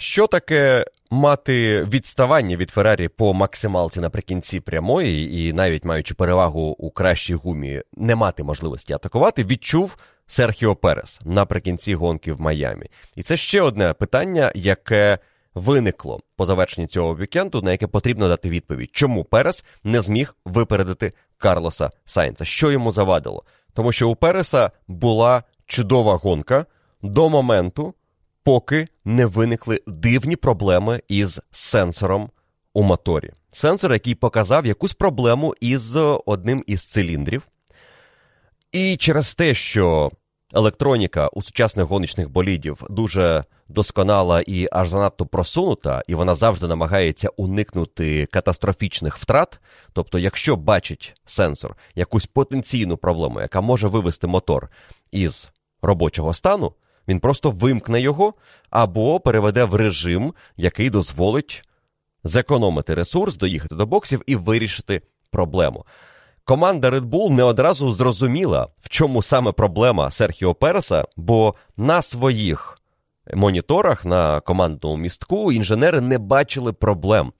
Що таке мати відставання від Феррарі по максималці наприкінці прямої, і навіть маючи перевагу у кращій гумі, не мати можливості атакувати, відчув Серхіо Перес наприкінці гонки в Майамі. І це ще одне питання, яке виникло по завершенні цього вікенду, на яке потрібно дати відповідь, чому Перес не зміг випередити Карлоса Сайнца. Що йому завадило? Тому що у Переса була чудова гонка до моменту поки не виникли дивні проблеми із сенсором у моторі. Сенсор, який показав якусь проблему із одним із циліндрів. І через те, що електроніка у сучасних гоночних болідів дуже досконала і аж занадто просунута, і вона завжди намагається уникнути катастрофічних втрат. Тобто, якщо бачить сенсор якусь потенційну проблему, яка може вивести мотор із робочого стану, Він просто вимкне його або переведе в режим, який дозволить зекономити ресурс, доїхати до боксів і вирішити проблему. Команда Red Bull не одразу зрозуміла, в чому саме проблема Серхіо Переса, бо на своїх моніторах на командному містку інженери не бачили проблем,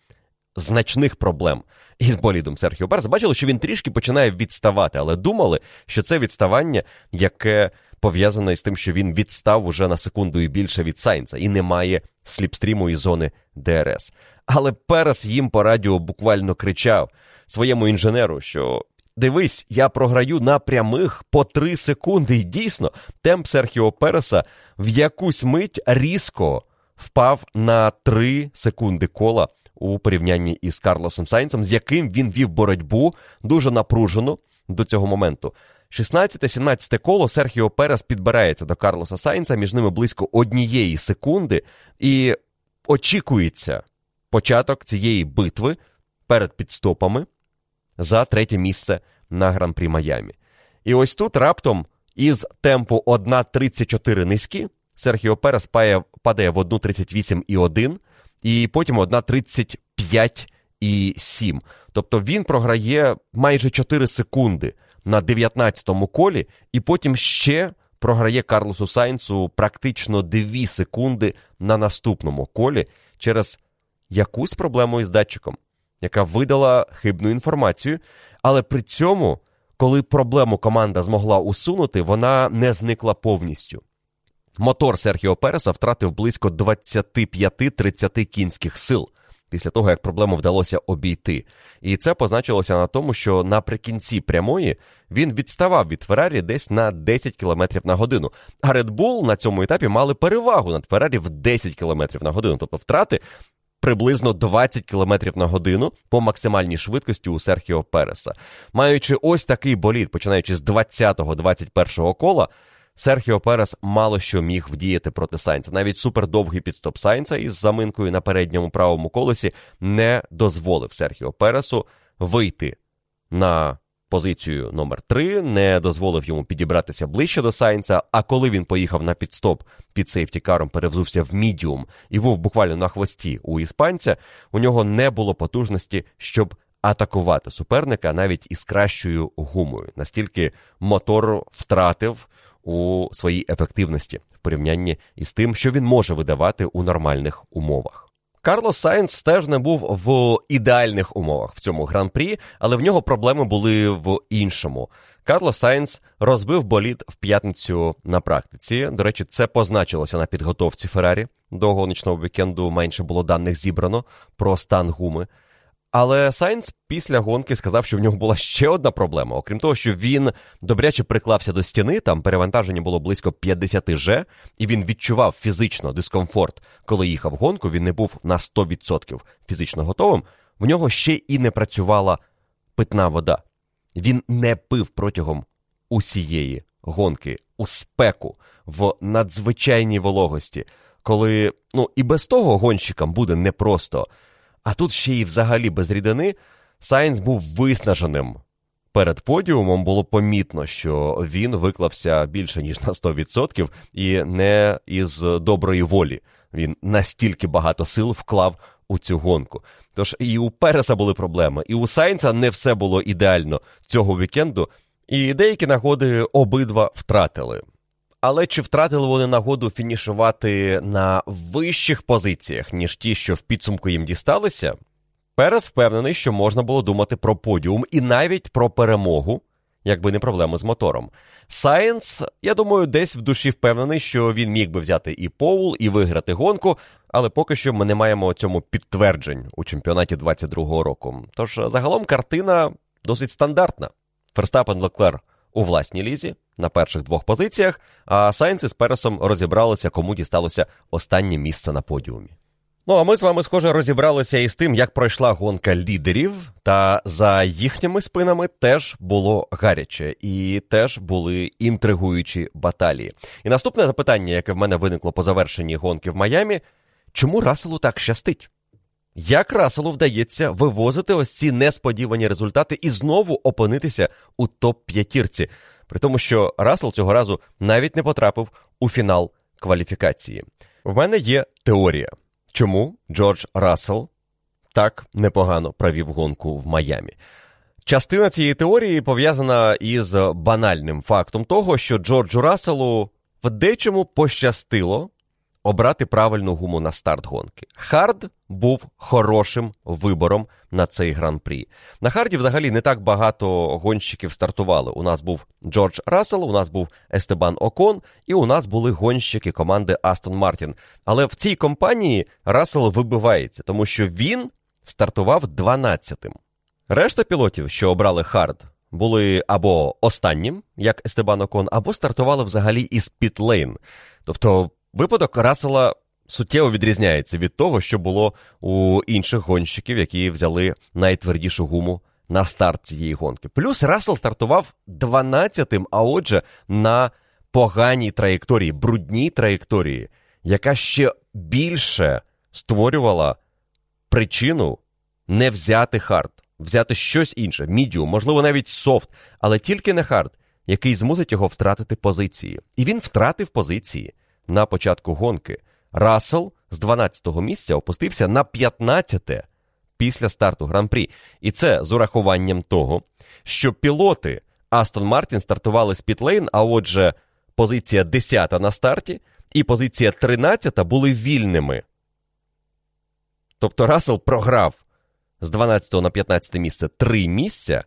значних проблем із болідом Серхіо Переса. Бачили, що він трішки починає відставати, але думали, що це відставання, яке пов'язане з тим, що він відстав уже на секунду і більше від Сайнца і немає сліпстріму і зони ДРС. Але Перес їм по радіо буквально кричав своєму інженеру, що дивись, я програю на прямих по 3 секунди. І дійсно, темп Серхіо Переса в якусь мить різко впав на 3 секунди кола у порівнянні із Карлосом Сайнцем, з яким він вів боротьбу дуже напружено до цього моменту. 16-17 коло Серхіо Перес підбирається до Карлоса Сайнца, між ними близько однієї секунди, і очікується початок цієї битви перед підстопами за третє місце на гран-прі Майамі. І ось тут раптом із темпу 1.34 низькі Серхіо Перес падає в 1.38,1 і потім 1.35,7. Тобто він програє майже 4 секунди на 19-му колі, і потім ще програє Карлосу Сайнцу практично 2 секунди на наступному колі через якусь проблему із датчиком, яка видала хибну інформацію, але при цьому, коли проблему команда змогла усунути, вона не зникла повністю. Мотор Серхіо Переса втратив близько 25-30 кінських сил після того, як проблему вдалося обійти. І це позначилося на тому, що наприкінці прямої він відставав від Феррарі десь на 10 км на годину. А Red Bull на цьому етапі мали перевагу над Феррарі в 10 км на годину, тобто втрати. Приблизно 20 км на годину по максимальній швидкості у Серхіо Переса. Маючи ось такий болід, починаючи з 20-21 кола, Серхіо Перес мало що міг вдіяти проти Сайнца. Навіть супердовгий підстоп Сайнца із заминкою на передньому правому колесі не дозволив Серхіо Пересу вийти на позицію номер 3 не дозволив йому підібратися ближче до Сайнца. А коли він поїхав на підстоп під сейфтікаром, перевзувся в мідіум і був буквально на хвості у іспанця, у нього не було потужності, щоб атакувати суперника навіть із кращою гумою. Настільки мотор втратив у своїй ефективності в порівнянні із тим, що він може видавати у нормальних умовах. Карлос Сайнс теж не був в ідеальних умовах в цьому гран-прі, але в нього проблеми були в іншому. Карлос Сайнс розбив болід в п'ятницю на практиці. До речі, це позначилося на підготовці Феррарі. До гоночного вікенду менше було даних зібрано про стан гуми. Але Сайнс після гонки сказав, що в нього була ще одна проблема. Окрім того, що він добряче приклався до стіни, там перевантаження було близько 50 G, і він відчував фізично дискомфорт, коли їхав гонку. Він не був на 100% фізично готовим. В нього ще і не працювала питна вода. Він не пив протягом усієї гонки у спеку в надзвичайній вологості, коли ну і без того гонщикам буде непросто. А тут ще й взагалі без рідини Сайнс був виснаженим. Перед подіумом було помітно, що він виклався більше ніж на 100% і не із доброї волі. Він настільки багато сил вклав у цю гонку. Тож і у Переса були проблеми, і у Сайнца не все було ідеально цього вікенду, і деякі нагоди обидва втратили. Але чи втратили вони нагоду фінішувати на вищих позиціях, ніж ті, що в підсумку їм дісталися? Перес впевнений, що можна було думати про подіум і навіть про перемогу, якби не проблеми з мотором. Сайенс, я думаю, десь в душі впевнений, що він міг би взяти і Поул, і виграти гонку, але поки що ми не маємо цьому підтверджень у чемпіонаті 22-го року. Тож загалом картина досить стандартна. Ферстапен Леклер у власній лізі на перших двох позиціях, а Сайнс із Пересом розібралися, кому дісталося останнє місце на подіумі. Ну, а ми з вами, схоже, розібралися із тим, як пройшла гонка лідерів, та за їхніми спинами теж було гаряче і теж були інтригуючі баталії. І наступне запитання, яке в мене виникло по завершенні гонки в Майамі: чому Расселу так щастить? Як Расселу вдається вивозити ось ці несподівані результати і знову опинитися у топ-п'ятірці? При тому, що Рассел цього разу навіть не потрапив у фінал кваліфікації. В мене є теорія, чому Джордж Рассел так непогано провів гонку в Майамі. Частина цієї теорії пов'язана із банальним фактом того, що Джорджу Расселу в дечому пощастило обрати правильну гуму на старт гонки. Хард був хорошим вибором на цей гран-прі. На Харді взагалі не так багато гонщиків стартували. У нас був Джордж Рассел, у нас був Естебан Окон, і у нас були гонщики команди Астон Мартін. Але в цій компанії Рассел вибивається, тому що він стартував 12-тим. Решта пілотів, що обрали Хард, були або останнім, як Естебан Окон, або стартували взагалі із Пітлейн. Тобто випадок Рассела суттєво відрізняється від того, що було у інших гонщиків, які взяли найтвердішу гуму на старт цієї гонки. Плюс Рассел стартував 12-тим, а отже, на поганій траєкторії, брудній траєкторії, яка ще більше створювала причину не взяти хард, взяти щось інше, мідіум, можливо, навіть софт, але тільки не хард, який змусить його втратити позиції. І він втратив позиції на початку гонки. Рассел з 12-го місця опустився на 15-те після старту гран-прі. І це з урахуванням того, що пілоти Астон Мартін стартували з pit lane, а отже, позиція 10 на старті і позиція 13 були вільними. Тобто Рассел програв з 12 на 15 місце 3 місця,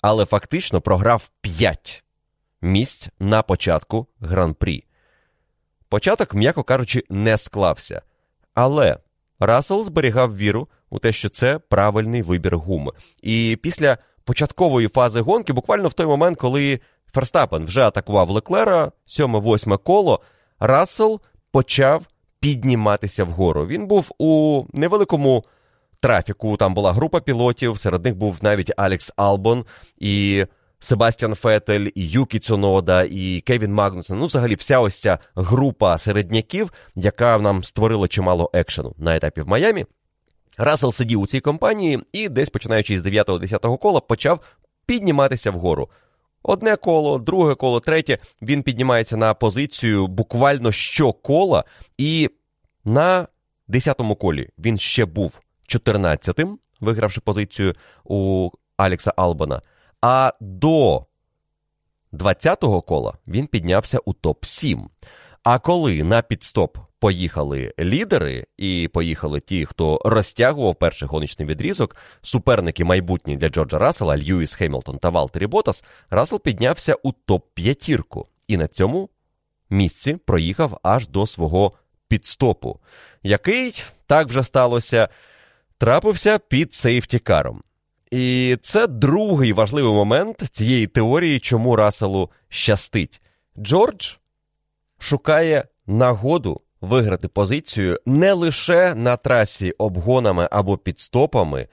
але фактично програв 5 місць на початку гран-прі. Початок, м'яко кажучи, не склався. Але Рассел зберігав віру у те, що це правильний вибір гуми. І після початкової фази гонки, буквально в той момент, коли Ферстапен вже атакував Леклера, 7-8 коло, Рассел почав підніматися вгору. Він був у невеликому трафіку. Там була група пілотів, серед них був навіть Алекс Албон і Себастьян Фетель, і Юкі Цунода, і Кевін Магнусен. Ну, взагалі, вся ось ця група середняків, яка нам створила чимало екшену на етапі в Майамі. Рассел сидів у цій компанії і десь починаючи з 9-10 кола почав підніматися вгору. Одне коло, друге коло, третє. Він піднімається на позицію буквально щокола, і на 10-му колі він ще був 14-тим, вигравши позицію у Алекса Албана. А до 20-го кола він піднявся у топ-7. А коли на підстоп поїхали лідери і поїхали ті, хто розтягував перший гоночний відрізок, суперники майбутні для Джорджа Рассела, Льюіс Хемілтон та Валтері Ботас, Рассел піднявся у топ-п'ятірку і на цьому місці проїхав аж до свого підстопу, який так вже сталося, трапився під сейфтікаром. І це другий важливий момент цієї теорії, чому Расселу щастить. Джордж шукає нагоду виграти позицію не лише на трасі обгонами або підстопами,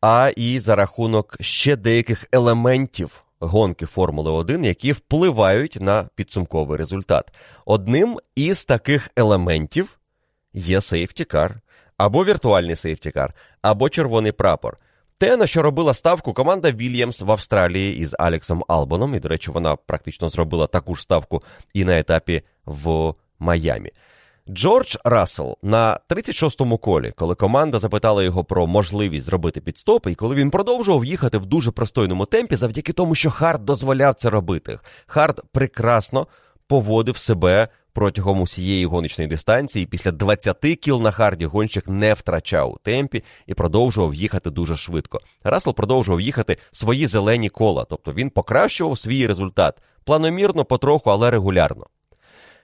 а і за рахунок ще деяких елементів гонки Формули 1, які впливають на підсумковий результат. Одним із таких елементів є safety car, або віртуальний safety car, або червоний прапор. Те, на що робила ставку команда Вільямс в Австралії із Алексом Албоном, і, до речі, вона практично зробила таку ж ставку і на етапі в Майамі. Джордж Рассел на 36-му колі, коли команда запитала його про можливість зробити підстоп, і коли він продовжував їхати в дуже пристойному темпі, завдяки тому, що Хард дозволяв це робити. Хард прекрасно поводив себе протягом усієї гоночної дистанції. Після 20 кіл на харді гонщик не втрачав у темпі і продовжував їхати дуже швидко. Рассел продовжував їхати свої зелені кола, тобто він покращував свій результат планомірно, потроху, але регулярно.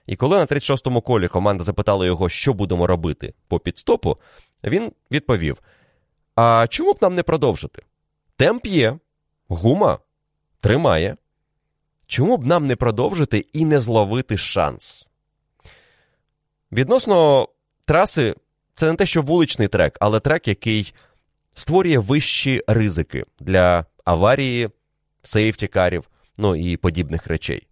І коли на 36-му колі команда запитала його, що будемо робити по підстопу, він відповів: А чому б нам не продовжити? Темп є, гума тримає. Чому б нам не продовжити і не зловити шанс? Відносно траси, це не те, що вуличний трек, але трек, який створює вищі ризики для аварії, сейфтікарів, ну і подібних речей.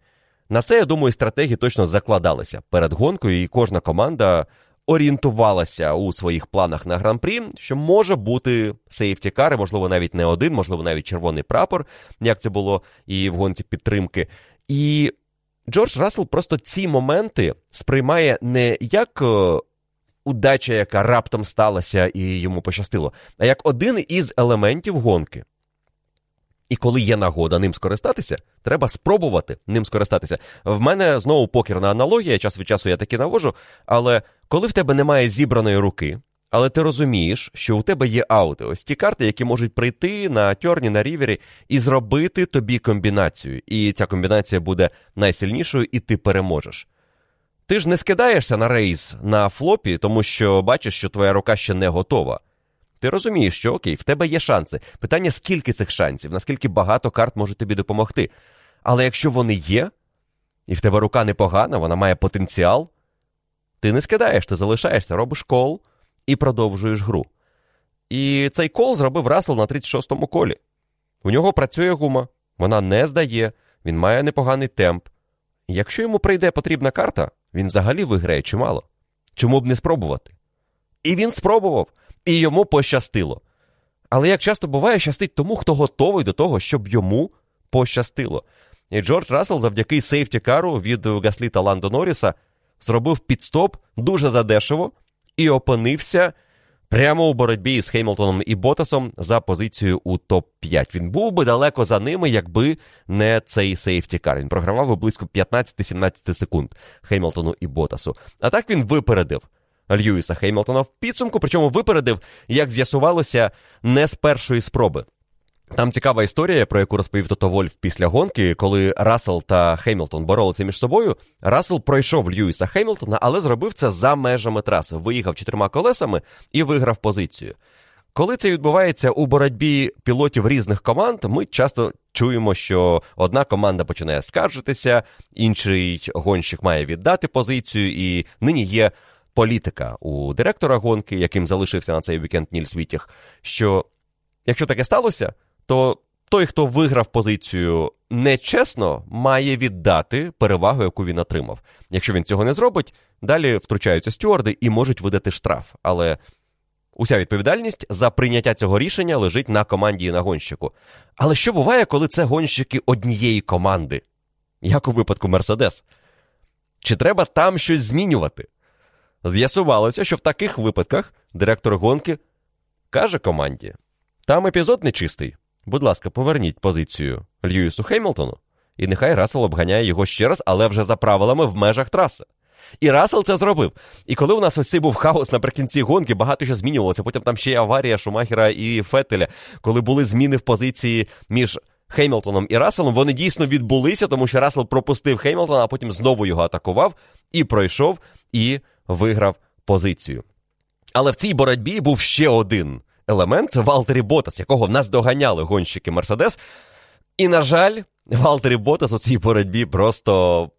На це, я думаю, стратегії точно закладалися перед гонкою, і кожна команда орієнтувалася у своїх планах на гран-прі, що може бути сейфтікари, можливо, навіть не один, можливо, навіть червоний прапор, як це було і в гонці підтримки. І Джордж Рассел просто ці моменти сприймає не як е, удача, яка раптом сталася і йому пощастило, а як один із елементів гонки. І коли є нагода ним скористатися, треба спробувати ним скористатися. В мене знову покерна аналогія, час від часу я таки навожу. Але коли в тебе немає зібраної руки, але ти розумієш, що у тебе є аути, ось ті карти, які можуть прийти на тьорні, на рівері і зробити тобі комбінацію. І ця комбінація буде найсильнішою, і ти переможеш. Ти ж не скидаєшся на рейс на флопі, тому що бачиш, що твоя рука ще не готова. Ти розумієш, що окей, в тебе є шанси. Питання, скільки цих шансів, наскільки багато карт може тобі допомогти. Але якщо вони є, і в тебе рука непогана, вона має потенціал, ти не скидаєш, ти залишаєшся, робиш кол і продовжуєш гру. І цей кол зробив Рассел на 36-му колі. У нього працює гума, вона не здає, він має непоганий темп. Якщо йому прийде потрібна карта, він взагалі виграє чимало. Чому б не спробувати? І він спробував, і йому пощастило. Але як часто буває, щастить тому, хто готовий до того, щоб йому пощастило. І Джордж Рассел завдяки сейфті кару від Гаслі та Ландо Норріса зробив підстоп дуже задешево і опинився прямо у боротьбі з Хеймлтоном і Ботасом за позицію у топ-5. Він був би далеко за ними, якби не цей safety car. Він програвав би близько 15-17 секунд Хеймлтону і Ботасу. А так він випередив. Льюіса Хеймлтона в підсумку, причому випередив, як з'ясувалося, не з першої спроби. Там цікава історія, про яку розповів Тото Вольф після гонки, коли Рассел та Хеймлтон боролися між собою. Рассел пройшов Льюіса Хеймлтона, але зробив це за межами траси. Виїхав чотирма колесами і виграв позицію. Коли це відбувається у боротьбі пілотів різних команд, ми часто чуємо, що одна команда починає скаржитися, інший гонщик має віддати позицію, і нині є політика у директора гонки, яким залишився на цей вікенд Нільс Вітіх, що якщо таке сталося, то той, хто виграв позицію нечесно, має віддати перевагу, яку він отримав. Якщо він цього не зробить, далі втручаються стюарди і можуть видати штраф. Але уся відповідальність за прийняття цього рішення лежить на команді і на гонщику. Але що буває, коли це гонщики однієї команди, як у випадку Мерседес? Чи треба там щось змінювати? З'ясувалося, що в таких випадках директор гонки каже команді: там епізод нечистий. Будь ласка, поверніть позицію Льюісу Хеймлтону, і нехай Рассел обганяє його ще раз, але вже за правилами в межах траси. І Рассел це зробив. І коли у нас ось цей був хаос наприкінці гонки, багато що змінювалося. Потім там ще й аварія Шумахера і Феттеля, коли були зміни в позиції між Хеймлтоном і Расселом, вони дійсно відбулися, тому що Рассел пропустив Хеймлтона, а потім знову його атакував і пройшов і виграв позицію. Але в цій боротьбі був ще один елемент це Валтері Ботас, якого наздоганяли гонщики Мерседес. І, на жаль, Валтері Ботас у цій боротьбі просто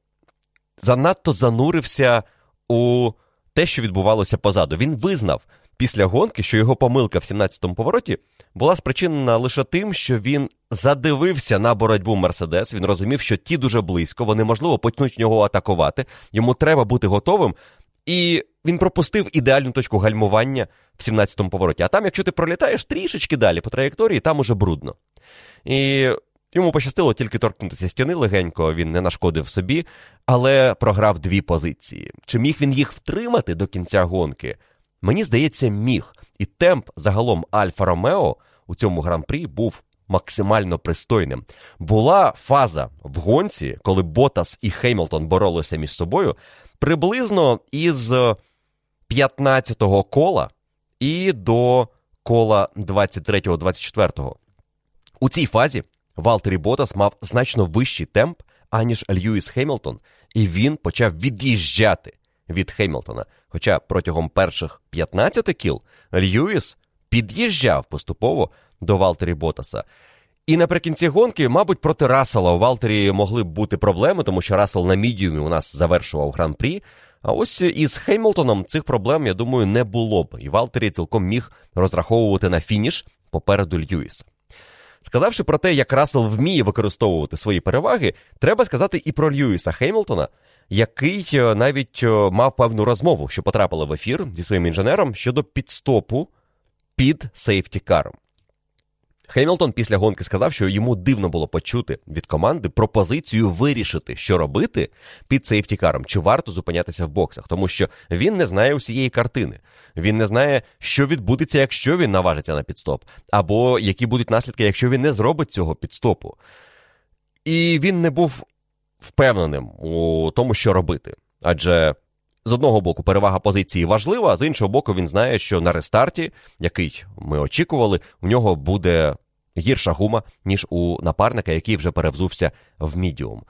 занадто занурився у те, що відбувалося позаду. Він визнав після гонки, що його помилка в 17-му повороті була спричинена лише тим, що він задивився на боротьбу Мерседес. Він розумів, що ті дуже близько, вони, можливо, почнуть нього атакувати. Йому треба бути готовим. І він пропустив ідеальну точку гальмування в 17-му повороті. А там, якщо ти пролітаєш трішечки далі по траєкторії, там уже брудно. І йому пощастило тільки торкнутися стіни легенько, він не нашкодив собі, але програв дві позиції. Чи міг він їх втримати до кінця гонки? Мені здається, міг. І темп загалом Альфа Ромео у цьому гран-прі був максимально пристойним. Була фаза в гонці, коли Ботас і Хеймлтон боролися між собою, приблизно із 15-го кола і до кола 23-24. У цій фазі Валтері Ботас мав значно вищий темп, аніж Льюіс Хеймлтон, і він почав від'їжджати від Хеймлтона. Хоча протягом перших 15 кіл Льюіс під'їжджав поступово до Валтері Ботаса. І наприкінці гонки, мабуть, проти Рассела у Валтері могли б бути проблеми, тому що Рассел на мідіумі у нас завершував гран-прі. А ось із Хеймлтоном цих проблем, я думаю, не було б. І Валтері цілком міг розраховувати на фініш попереду Льюіса. Сказавши про те, як Рассел вміє використовувати свої переваги, треба сказати і про Льюіса Хеймлтона, який навіть мав певну розмову, що потрапила в ефір зі своїм інженером щодо підстопу під сейфті-каром. Хемілтон після гонки сказав, що йому дивно було почути від команди пропозицію вирішити, що робити під сейфтікаром, чи варто зупинятися в боксах, тому що він не знає усієї картини. Він не знає, що відбудеться, якщо він наважиться на підстоп, або які будуть наслідки, якщо він не зробить цього підстопу. І він не був впевненим у тому, що робити. Адже з одного боку перевага позиції важлива, а з іншого боку, він знає, що на рестарті, який ми очікували, у нього буде гірша гума, ніж у напарника, який вже перевзувся в мідіум.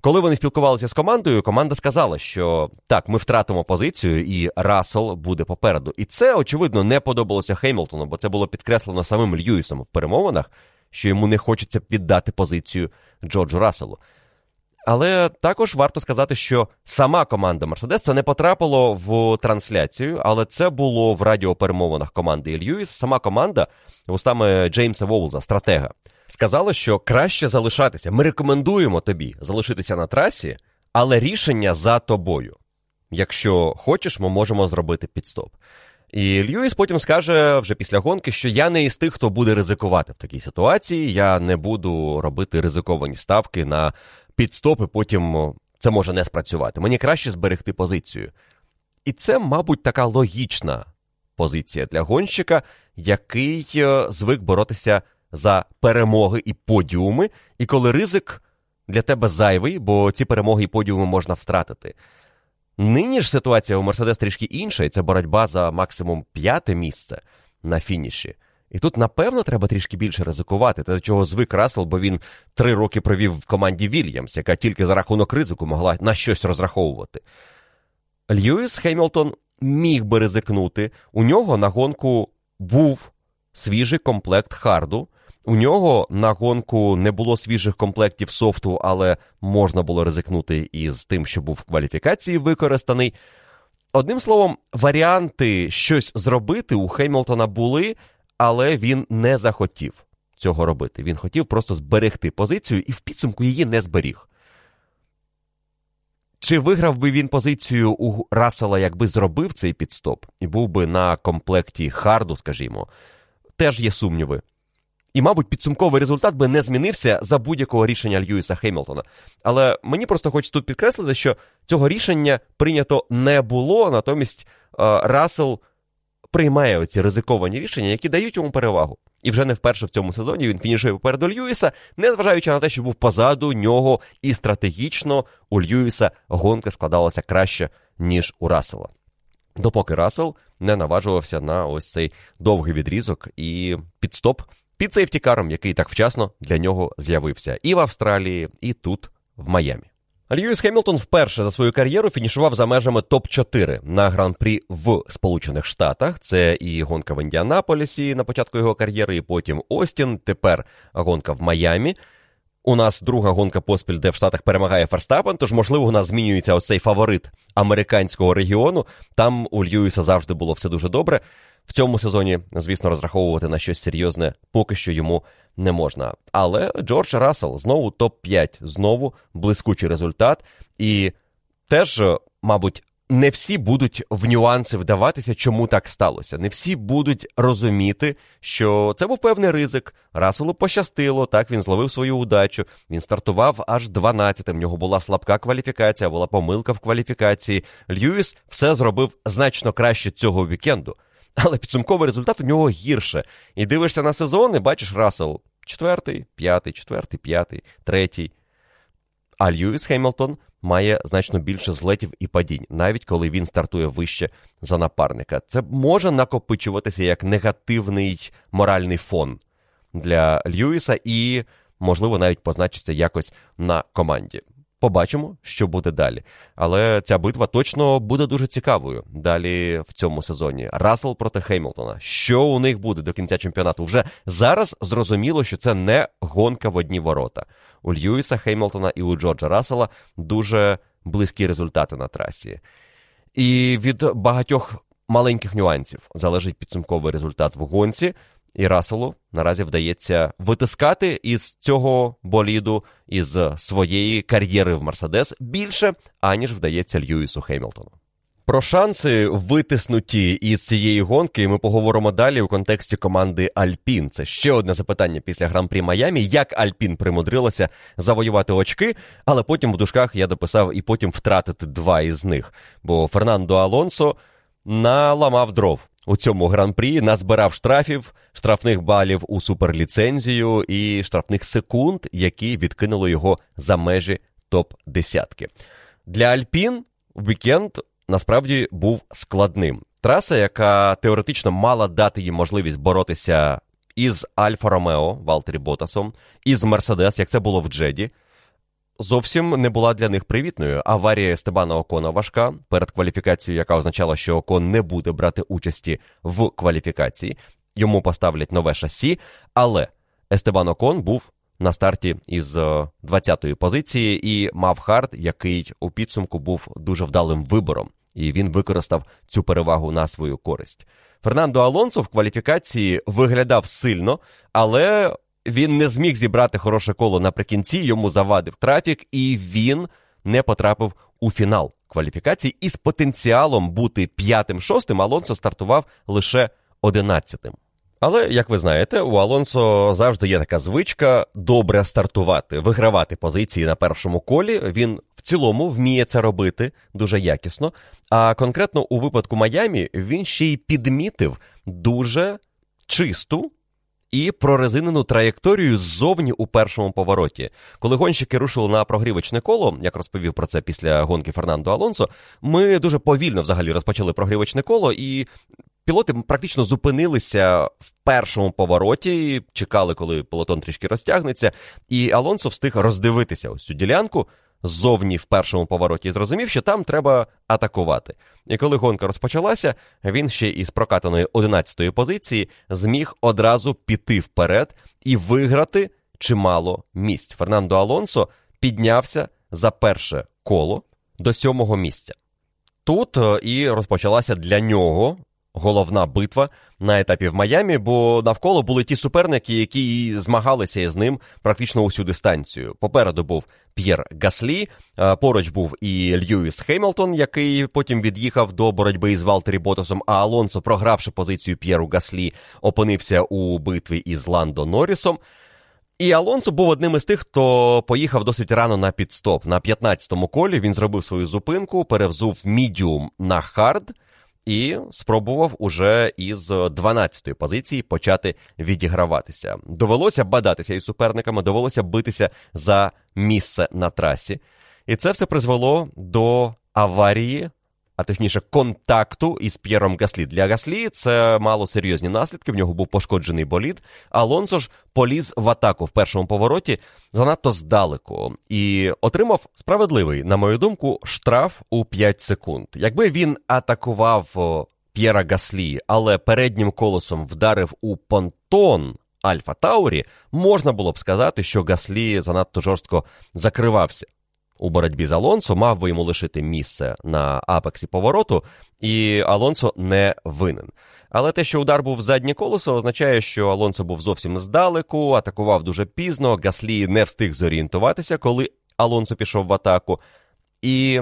Коли вони спілкувалися з командою, команда сказала, що так, ми втратимо позицію, і Рассел буде попереду. І це, очевидно, не подобалося Хеймлтону, бо це було підкреслено самим Льюісом в перемовинах, що йому не хочеться віддати позицію Джорджу Расселу. Але також варто сказати, що сама команда Мерседес це не потрапило в трансляцію, але це було в радіоперемовинах команди Льюіс. Сама команда, вустами Джеймса Воулза, стратега, сказала, що краще залишатися. Ми рекомендуємо тобі залишитися на трасі, але рішення за тобою. Якщо хочеш, ми можемо зробити підстоп. І Льюіс потім скаже вже після гонки, що я не із тих, хто буде ризикувати в такій ситуації. Я не буду робити ризиковані ставки на підстоп, і потім це може не спрацювати. Мені краще зберегти позицію. І це, мабуть, така логічна позиція для гонщика, який е, звик боротися за перемоги і подіуми, і коли ризик для тебе зайвий, бо ці перемоги і подіуми можна втратити. Нині ж ситуація у Мерседес трішки інша, і це боротьба за максимум п'яте місце на фініші. І тут, напевно, треба трішки більше ризикувати, те, до чого звик Рассел, бо він три роки провів в команді Вільямс, яка тільки за рахунок ризику могла на щось розраховувати. Льюіс Хемілтон міг би ризикнути. У нього на гонку був свіжий комплект харду. У нього на гонку не було свіжих комплектів софту, але можна було ризикнути із тим, що був в кваліфікації використаний. Одним словом, варіанти щось зробити у Хемілтона були, але він не захотів цього робити. Він хотів просто зберегти позицію і в підсумку її не зберіг. Чи виграв би він позицію у Рассела, якби зробив цей підстоп, і був би на комплекті Харду, скажімо, теж є сумніви. І, мабуть, підсумковий результат би не змінився за будь-якого рішення Льюіса Хеймлтона. Але мені просто хочеться тут підкреслити, що цього рішення прийнято не було, натомість Рассел приймає оці ризиковані рішення, які дають йому перевагу. І вже не вперше в цьому сезоні він фінішує попереду Льюіса, незважаючи на те, що був позаду нього, і стратегічно у Льюіса гонка складалася краще, ніж у Рассела. Допоки Рассел не наважувався на ось цей довгий відрізок і підстоп під сейфтікаром, який так вчасно для нього з'явився і в Австралії, і тут, в Майамі. Льюіс Хемілтон вперше за свою кар'єру фінішував за межами топ-4 на гран-прі в Сполучених Штатах. Це і гонка в Індіанаполісі на початку його кар'єри, і потім Остін. Тепер гонка в Майамі. У нас друга гонка поспіль, де в Штатах перемагає Ферстапен, тож, можливо, у нас змінюється оцей фаворит американського регіону. Там у Льюіса завжди було все дуже добре. В цьому сезоні, звісно, розраховувати на щось серйозне поки що йому не можна. Але Джордж Рассел знову топ-5, знову блискучий результат. І теж, мабуть, не всі будуть в нюанси вдаватися, чому так сталося. Не всі будуть розуміти, що це був певний ризик. Расселу пощастило, так він зловив свою удачу. Він стартував аж 12-тим. В нього була слабка кваліфікація, була помилка в кваліфікації. Льюіс все зробив значно краще цього вікенду. Але підсумковий результат у нього гірше. І дивишся на сезон, і бачиш Рассел четвертий, п'ятий, четвертий, п'ятий, третій. А Льюіс Хемілтон має значно більше злетів і падінь, навіть коли він стартує вище за напарника. Це може накопичуватися як негативний моральний фон для Льюіса і, можливо, навіть позначиться якось на команді. Побачимо, що буде далі. Але ця битва точно буде дуже цікавою далі в цьому сезоні. Рассел проти Хеймлтона. Що у них буде до кінця чемпіонату? Вже зараз зрозуміло, що це не гонка в одні ворота. У Льюіса Хеймлтона і у Джорджа Рассела дуже близькі результати на трасі. І від багатьох маленьких нюансів залежить підсумковий результат в гонці. І Расселу наразі вдається витискати із цього боліду, із своєї кар'єри в Мерседес більше, аніж вдається Льюісу Хемілтону. Про шанси витиснуті із цієї гонки ми поговоримо далі у контексті команди Альпін. Це ще одне запитання після гран-прі Майамі, як Альпін примудрилася завоювати очки, але потім в дужках я дописав і потім втратити два із них. Бо Фернандо Алонсо наламав дров у цьому гран-прі, назбирав штрафів, штрафних балів у суперліцензію і штрафних секунд, які відкинули його за межі топ-десятки. Для Альпін вікенд насправді був складним. Траса, яка теоретично мала дати їм можливість боротися із Альфа Ромео Валтері Ботасом, із Мерседес, як це було в Джеді, зовсім не була для них привітною. Аварія Естебана Окона важка перед кваліфікацією, яка означала, що Окон не буде брати участі в кваліфікації. Йому поставлять нове шасі, але Естебан Окон був на старті із 20-ї е, позиції і мав хард, який у підсумку був дуже вдалим вибором, і він використав цю перевагу на свою користь. Фернандо Алонсо в кваліфікації виглядав сильно, але він не зміг зібрати хороше коло наприкінці, йому завадив трафік, і він не потрапив у фінал кваліфікації. І з потенціалом бути п'ятим-шостим Алонсо стартував лише одинадцятим. Але, як ви знаєте, у Алонсо завжди є така звичка добре стартувати, вигравати позиції на першому колі. Він в цілому вміє це робити дуже якісно. А конкретно у випадку Майамі він ще й підмітив дуже чисту. І прорезинену траєкторію ззовні у першому повороті. Коли гонщики рушили на прогрівочне коло, як розповів про це після гонки Фернандо Алонсо, ми дуже повільно взагалі розпочали прогрівочне коло, і Пілоти практично зупинилися в першому повороті, чекали, коли полотон трішки розтягнеться, і Алонсо встиг роздивитися ось цю ділянку ззовні в першому повороті зрозумів, що там треба атакувати. І коли гонка розпочалася, він ще із прокатаної 11-ї позиції зміг одразу піти вперед і виграти чимало місць. Фернандо Алонсо піднявся за перше коло до сьомого місця. Тут е, і розпочалася для нього головна битва на етапі в Майамі, бо навколо були ті суперники, які змагалися із ним практично усю дистанцію. Попереду був П'єр Гаслі, поруч був і Льюіс Хеймлтон, який потім від'їхав до боротьби із Валтері Ботасом, а Алонсо, програвши позицію П'єру Гаслі, опинився у битві із Ландо Норрісом. І Алонсо був одним із тих, хто поїхав досить рано на пітстоп. На 15-му колі він зробив свою зупинку, перевзув мідіум на хард і спробував уже із 12-ї позиції почати відіграватися. Довелося бадатися із суперниками, довелося битися за місце на трасі. І це все призвело до аварії а точніше, контакту із П'єром Гаслі. Для Гаслі це мало серйозні наслідки. В нього був пошкоджений болід. Алонсо ж поліз в атаку в першому повороті занадто здалеку і отримав справедливий, на мою думку, штраф у 5 секунд. Якби він атакував П'єра Гаслі, але переднім колесом вдарив у понтон. Альфа Таурі можна було б сказати, що Гаслі занадто жорстко закривався у боротьбі з Алонсо, мав би йому лишити місце на апексі повороту, і Алонсо не винен. Але те, що удар був в заднє колесо, означає, що Алонсо був зовсім здалеку, атакував дуже пізно. Гаслі не встиг зорієнтуватися, коли Алонсо пішов в атаку. І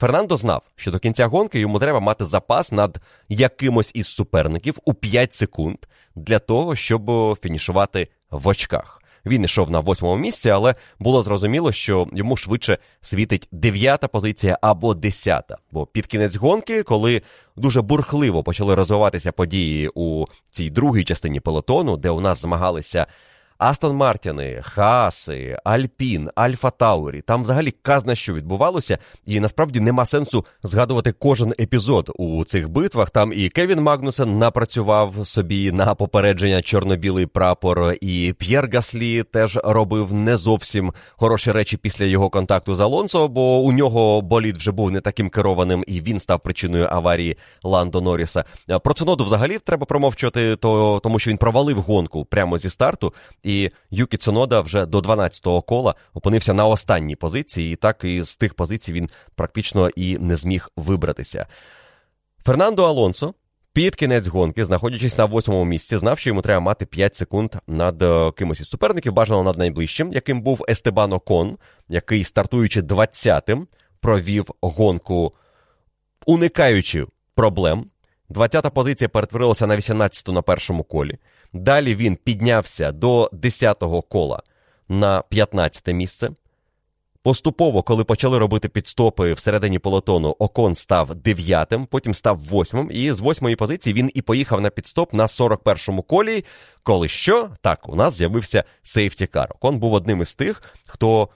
Фернандо знав, що до кінця гонки йому треба мати запас над якимось із суперників у 5 секунд для того, щоб фінішувати в очках. Він йшов на восьмому місці, але було зрозуміло, що йому швидше світить дев'ята позиція або десята. Бо під кінець гонки, коли дуже бурхливо почали розвиватися події у цій другій частині пелотону, де у нас змагалися Астон Мартіни, Хааси, Альпін, Альфа Таурі. Там взагалі казна що відбувалося, і насправді нема сенсу згадувати кожен епізод у цих битвах. Там і Кевін Магнусен напрацював собі на попередження чорно-білий прапор, і П'єр Гаслі теж робив не зовсім хороші речі після його контакту з Алонсо, бо у нього болід вже був не таким керованим, і він став причиною аварії Ландо Норріса. Про Цуноду взагалі треба промовчати, то тому що він провалив гонку прямо зі старту Юкі Цунода вже до 12-го кола опинився на останній позиції, і так і з тих позицій він практично і не зміг вибратися. Фернандо Алонсо. Під кінець гонки, знаходячись на восьмому місці, знав, що йому треба мати 5 секунд над е, кимось із суперників, бажано над найближчим, яким був Естебан Окон, який, стартуючи 20-тим, провів гонку уникаючи проблем, 20-та позиція перетворилася на 18-ту на першому колі. Далі він піднявся до 10-го кола на 15-те місце. Поступово, коли почали робити підстопи всередині полотону, Окон став дев'ятим, потім став восьмим, і з восьмої позиції він і поїхав на підстоп на 41-му колі. Коли що, так, у нас з'явився сейфтікар. Окон був одним із тих, хто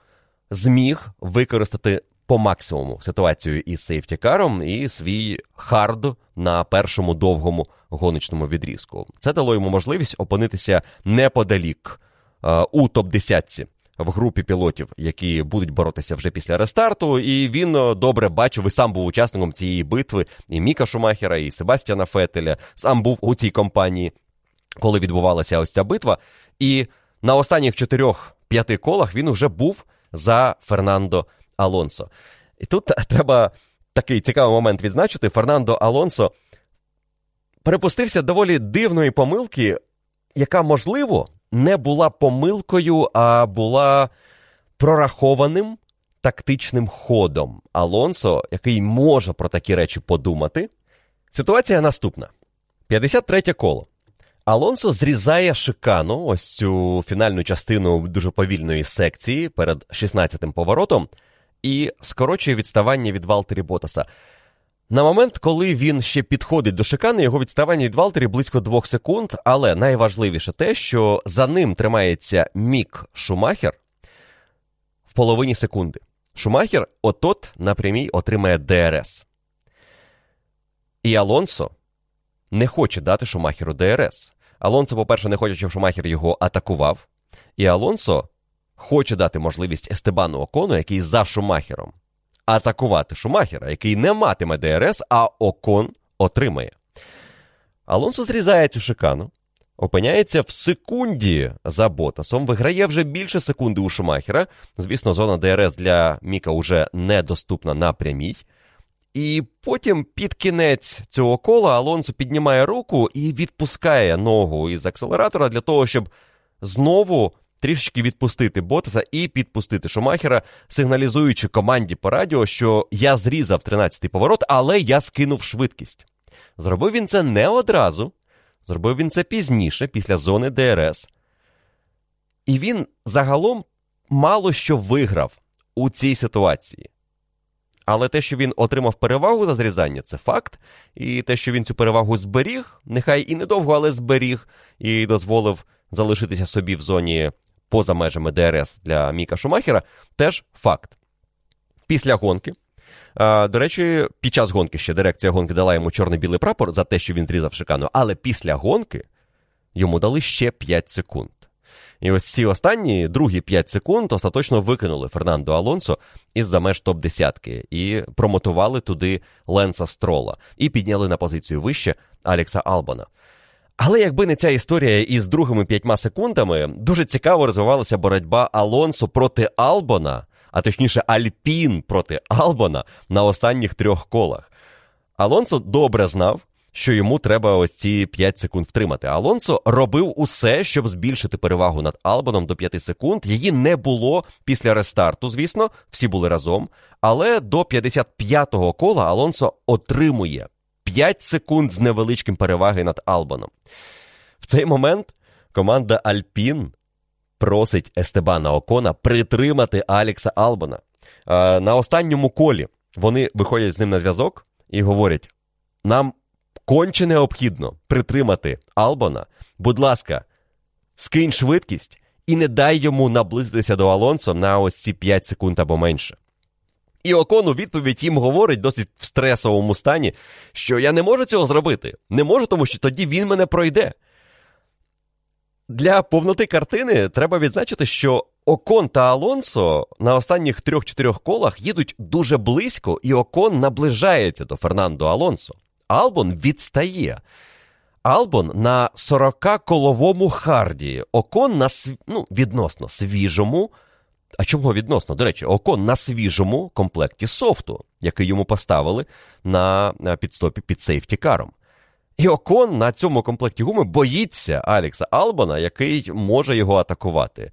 зміг використати по максимуму ситуацію із safety car ом і свій хард на першому довгому гоночному відрізку. Це дало йому можливість опинитися неподалік е, у топ-10 в групі пілотів, які будуть боротися вже після рестарту. І він е, добре бачив і сам був учасником цієї битви. І Міка Шумахера, і Себастьяна Феттеля сам був у цій компанії, коли відбувалася ось ця битва. І на останніх чотирьох-п'яти колах він уже був за Фернандо Алонсо. І тут треба такий цікавий момент відзначити: Фернандо Алонсо перепустився доволі дивної помилки, яка, можливо, не була помилкою, а була прорахованим тактичним ходом Алонсо, який може про такі речі подумати. Ситуація наступна: 53 коло. Алонсо зрізає шикану, ось цю фінальну частину дуже повільної секції перед 16-тим поворотом, і скорочує відставання від Валтері Ботаса. На момент, коли він ще підходить до шикани, його відставання від Валтері близько двох секунд, але найважливіше те, що за ним тримається Мік Шумахер в половині секунди. Шумахер от-от на прямій отримає ДРС. І Алонсо не хоче дати Шумахеру ДРС. Алонсо, по-перше, не хоче, щоб Шумахер його атакував. І Алонсо хоче дати можливість Естебану Окону, який за Шумахером, атакувати Шумахера, який не матиме ДРС, а Окон отримає. Алонсо зрізає цю шикану, опиняється в секунді за Ботасом, виграє вже більше секунди у Шумахера. Звісно, зона ДРС для Міка вже недоступна на прямій. І потім під кінець цього кола Алонсо піднімає руку і відпускає ногу із акселератора для того, щоб знову трішечки відпустити Ботаса і підпустити Шумахера, сигналізуючи команді по радіо, що я зрізав 13-й поворот, але я скинув швидкість. Зробив він це не одразу, зробив він це пізніше, після зони ДРС. І він загалом мало що виграв у цій ситуації. Але те, що він отримав перевагу за зрізання, це факт. І те, що він цю перевагу зберіг, нехай і недовго, але зберіг, і дозволив залишитися собі в зоні поза межами ДРС для Міка Шумахера, теж факт. Після гонки. До речі, під час гонки ще дирекція гонки дала йому чорно-білий прапор за те, що він зрізав шикану, але після гонки йому дали ще 5 секунд. І ось ці останні другі 5 секунд остаточно викинули Фернандо Алонсо із за меж топ-10 і промотували туди Ленса Строла і підняли на позицію вище Алекса Албана. Але якби не ця історія із другими п'ятьма секундами, дуже цікаво розвивалася боротьба Алонсо проти Албона, а точніше Альпін проти Албона на останніх трьох колах. Алонсо добре знав, що йому треба ось ці 5 секунд втримати. Алонсо робив усе, щоб збільшити перевагу над Албоном до 5 секунд. Її не було після рестарту, звісно, всі були разом. Але до 55-го кола Алонсо отримує 5 секунд з невеличким переваги над Албоном. В цей момент команда Альпін просить Естебана Окона притримати Алекса Албона. На останньому колі вони виходять з ним на зв'язок і говорять: нам конче необхідно притримати Албона. Будь ласка, скинь швидкість і не дай йому наблизитися до Алонсо на ось ці 5 секунд або менше. І Окон у відповідь їм говорить досить в стресовому стані, що я не можу цього зробити. Не можу, тому що тоді він мене пройде. Для повноти картини треба відзначити, що Окон та Алонсо на останніх трьох-чотирьох колах їдуть дуже близько, і Окон наближається до Фернандо Алонсо. Албон відстає. Албон на 40-коловому харді, Окон на ну, відносно свіжому. А чого відносно? До речі, Окон на свіжому комплекті софту, який йому поставили на підстопі під сейфтікаром. І Окон на цьому комплекті гуми боїться Алекса Албана, який може його атакувати.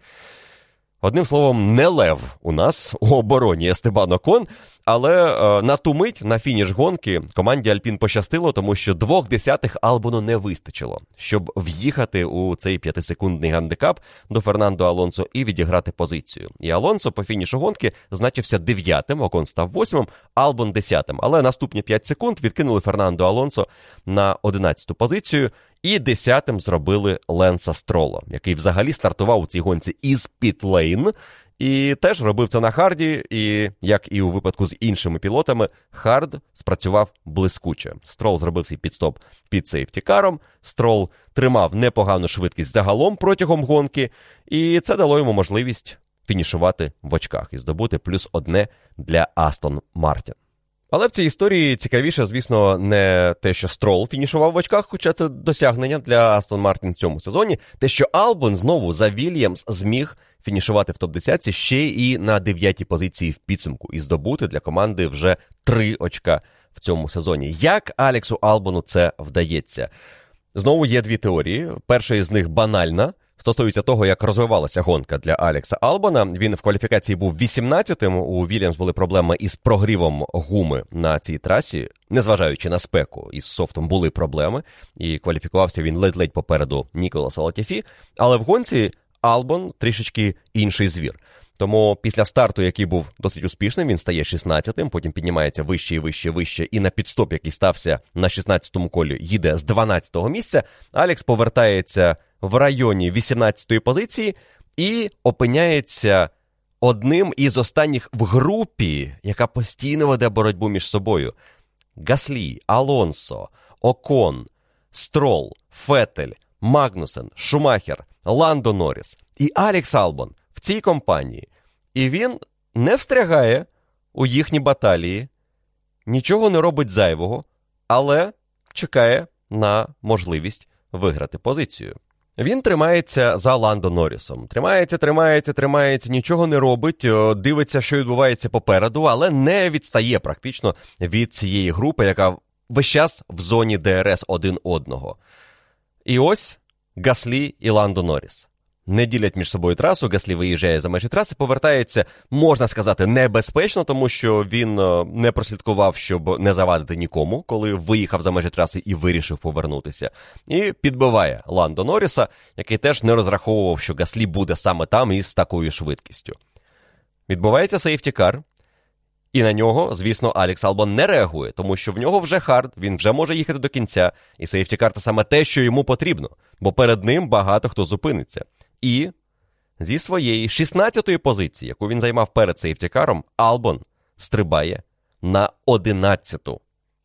Одним словом, не лев у нас у обороні Естебан Окон, але е, на ту мить на фініш гонки команді Альпін пощастило, тому що двох десятих Албону не вистачило, щоб в'їхати у цей п'ятисекундний гандикап до Фернандо Алонсо і відіграти позицію. І Алонсо по фінішу гонки значився дев'ятим, Окон став восьмим, Албон десятим. Але наступні п'ять секунд відкинули Фернандо Алонсо на одинадцяту позицію. І десятим зробили Ленса Строла, який взагалі стартував у цій гонці із pit lane. І теж робив це на харді, і як і у випадку з іншими пілотами, хард спрацював блискуче. Строл зробив свій пітстоп під сейфтікаром. Строл тримав непогану швидкість загалом протягом гонки, і це дало йому можливість фінішувати в очках і здобути плюс одне для Астон Мартін. Але в цій історії цікавіше, звісно, не те, що Строл фінішував в очках, хоча це досягнення для Астон Мартін в цьому сезоні. Те, що Албон знову за Вільямс зміг фінішувати в топ-10 ще і на дев'ятій позиції в підсумку і здобути для команди вже три очка в цьому сезоні. Як Алексу Албону це вдається? Знову є дві теорії. Перша із них банальна. Стосується того, як розвивалася гонка для Алекса Албана. Він в кваліфікації був 18-тим. У Вільямс були проблеми із прогрівом гуми на цій трасі, незважаючи на спеку, із софтом були проблеми, і кваліфікувався він ледь-ледь попереду Ніколаса Латіфі. Але в гонці Албон трішечки інший звір. Тому після старту, який був досить успішним, він стає 16-тим, потім піднімається вище і вище, і вище, і на підстоп, який стався на 16-му колі, їде з 12-го місця. Алекс повертається в районі 18-ї позиції і опиняється одним із останніх в групі, яка постійно веде боротьбу між собою. Гаслі, Алонсо, Окон, Строл, Фетель, Магнусен, Шумахер, Ландо Норріс і Алекс Албон в цій компанії. І він не встрягає у їхні баталії, нічого не робить зайвого, але чекає на можливість виграти позицію. Він тримається за Ландо Норрісом. Тримається, тримається, тримається, нічого не робить, дивиться, що відбувається попереду, але не відстає практично від цієї групи, яка весь час в зоні ДРС один одного. І ось Гаслі і Ландо Норріс. Не ділять між собою трасу, Гаслі виїжджає за межі траси, повертається, можна сказати, небезпечно, тому що він не прослідкував, щоб не завадити нікому, коли виїхав за межі траси і вирішив повернутися. І підбиває Ландо Норріса, який теж не розраховував, що Гаслі буде саме там із такою швидкістю. Відбувається сейфтікар, і на нього, звісно, Алекс Албон не реагує, тому що в нього вже хард, він вже може їхати до кінця, і safety car це саме те, що йому потрібно, бо перед ним багато хто зупиниться. І зі своєї 16-ї позиції, яку він займав перед safety car ом, Албон стрибає на 11-ту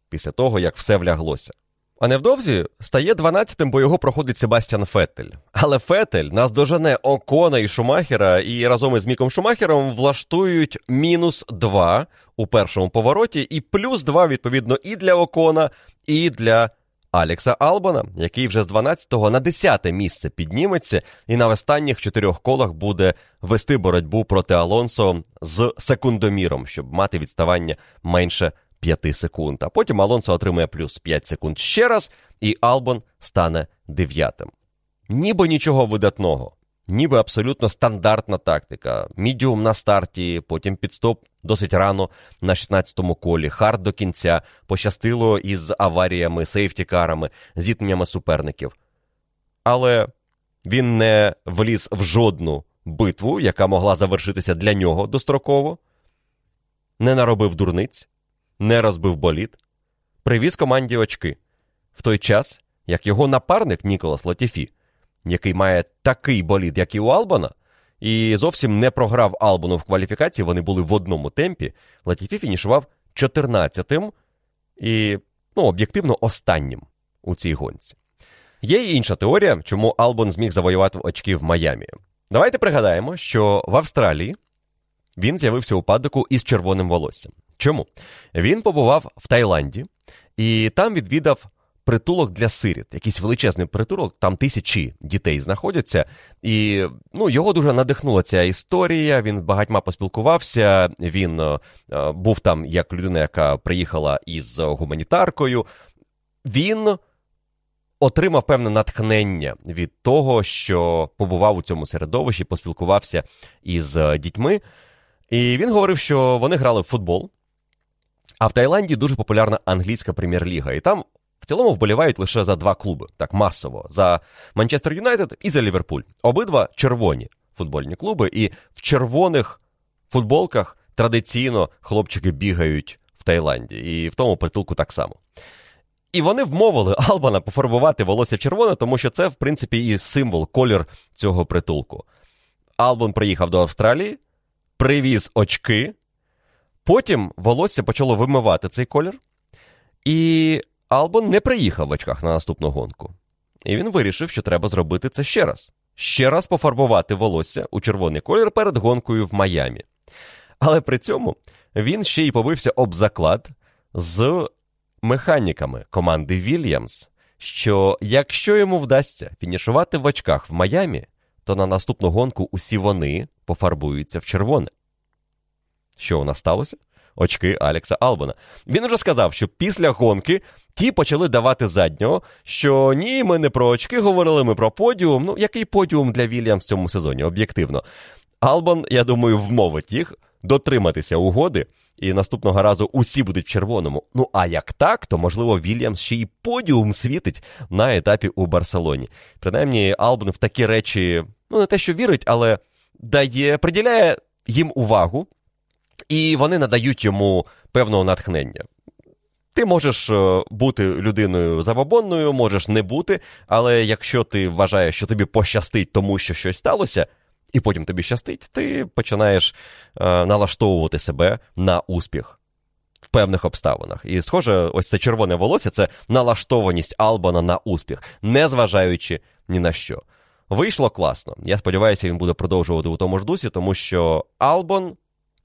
після того, як все вляглося. А невдовзі стає 12-тим, бо його проходить Себастьян Феттель. Але Феттель наздожене Окона і Шумахера, і разом із Міком Шумахером влаштують мінус 2 у першому повороті, і плюс 2, відповідно, і для Окона, і для Алекса Албана, який вже з 12-го на 10-те місце підніметься, і на останніх чотирьох колах буде вести боротьбу проти Алонсо з секундоміром, щоб мати відставання менше 5 секунд. А потім Алонсо отримає плюс 5 секунд ще раз, і Албон стане дев'ятим. Ніби нічого видатного, ніби абсолютно стандартна тактика. Мідіум на старті, потім підстоп досить рано на 16-му колі, хард до кінця, пощастило із аваріями, safety car ами, зіткненнями суперників. Але він не вліз в жодну битву, яка могла завершитися для нього достроково, не наробив дурниць не розбив болід, привіз команді очки. В той час, як його напарник Ніколас Латіфі, який має такий болід, як і у Албона, і зовсім не програв Албану в кваліфікації, вони були в одному темпі. Латіфі фінішував 14-тим і, ну, об'єктивно, останнім у цій гонці. Є і інша теорія, чому Албон зміг завоювати очки в Майамі. Давайте пригадаємо, що в Австралії він з'явився у падоку із червоним волоссям. Чому? Він побував в Таїланді і там відвідав притулок для сиріт, якийсь величезний притулок, там тисячі дітей знаходяться. І ну, його дуже надихнула ця історія. Він багатьма поспілкувався. Він е, був там як людина, яка приїхала із гуманітаркою. Він отримав певне натхнення від того, що побував у цьому середовищі, поспілкувався із е, дітьми. І він говорив, що вони грали в футбол. А в Таїланді дуже популярна англійська прем'єр-ліга. І там цілому вболівають лише за два клуби, так масово: за Манчестер Юнайтед і за Ліверпуль. Обидва червоні футбольні клуби, і в червоних футболках традиційно хлопчики бігають в Таїланді, і в тому притулку так само. І вони вмовили Албана пофарбувати волосся червоне, тому що це, в принципі, і символ, колір цього притулку. Албан приїхав до Австралії, привіз очки, потім волосся почало вимивати цей колір, і Албан не приїхав в очках на наступну гонку. І він вирішив, що треба зробити це ще раз. Ще раз пофарбувати волосся у червоний колір перед гонкою в Майамі. Але при цьому він ще й побився об заклад з механіками команди Вільямс, що якщо йому вдасться фінішувати в очках в Майамі, то на наступну гонку усі вони пофарбуються в червоне. Що у нас сталося? Очки Алекса Албана. Він уже сказав, що після гонки ті почали давати заднього, що ні, ми не про очки говорили, ми про подіум. Ну, який подіум для Вільямс в цьому сезоні, об'єктивно. Албан, я думаю, вмовить їх дотриматися угоди, і наступного разу усі будуть в червоному. Ну а як так, то можливо Вільямс ще й подіум світить на етапі у Барселоні. Принаймні, Албан в такі речі, ну не те, що вірить, але дає, приділяє їм увагу, і вони надають йому певного натхнення. Ти можеш е, бути людиною забабонною, можеш не бути, але якщо ти вважаєш, що тобі пощастить, тому що щось сталося, і потім тобі щастить, ти починаєш е, налаштовувати себе на успіх в певних обставинах. І, схоже, ось це червоне волосся це налаштованість Албана на успіх, незважаючи ні на що. Вийшло класно. Я сподіваюся, він буде продовжувати у тому ж дусі, тому що Албон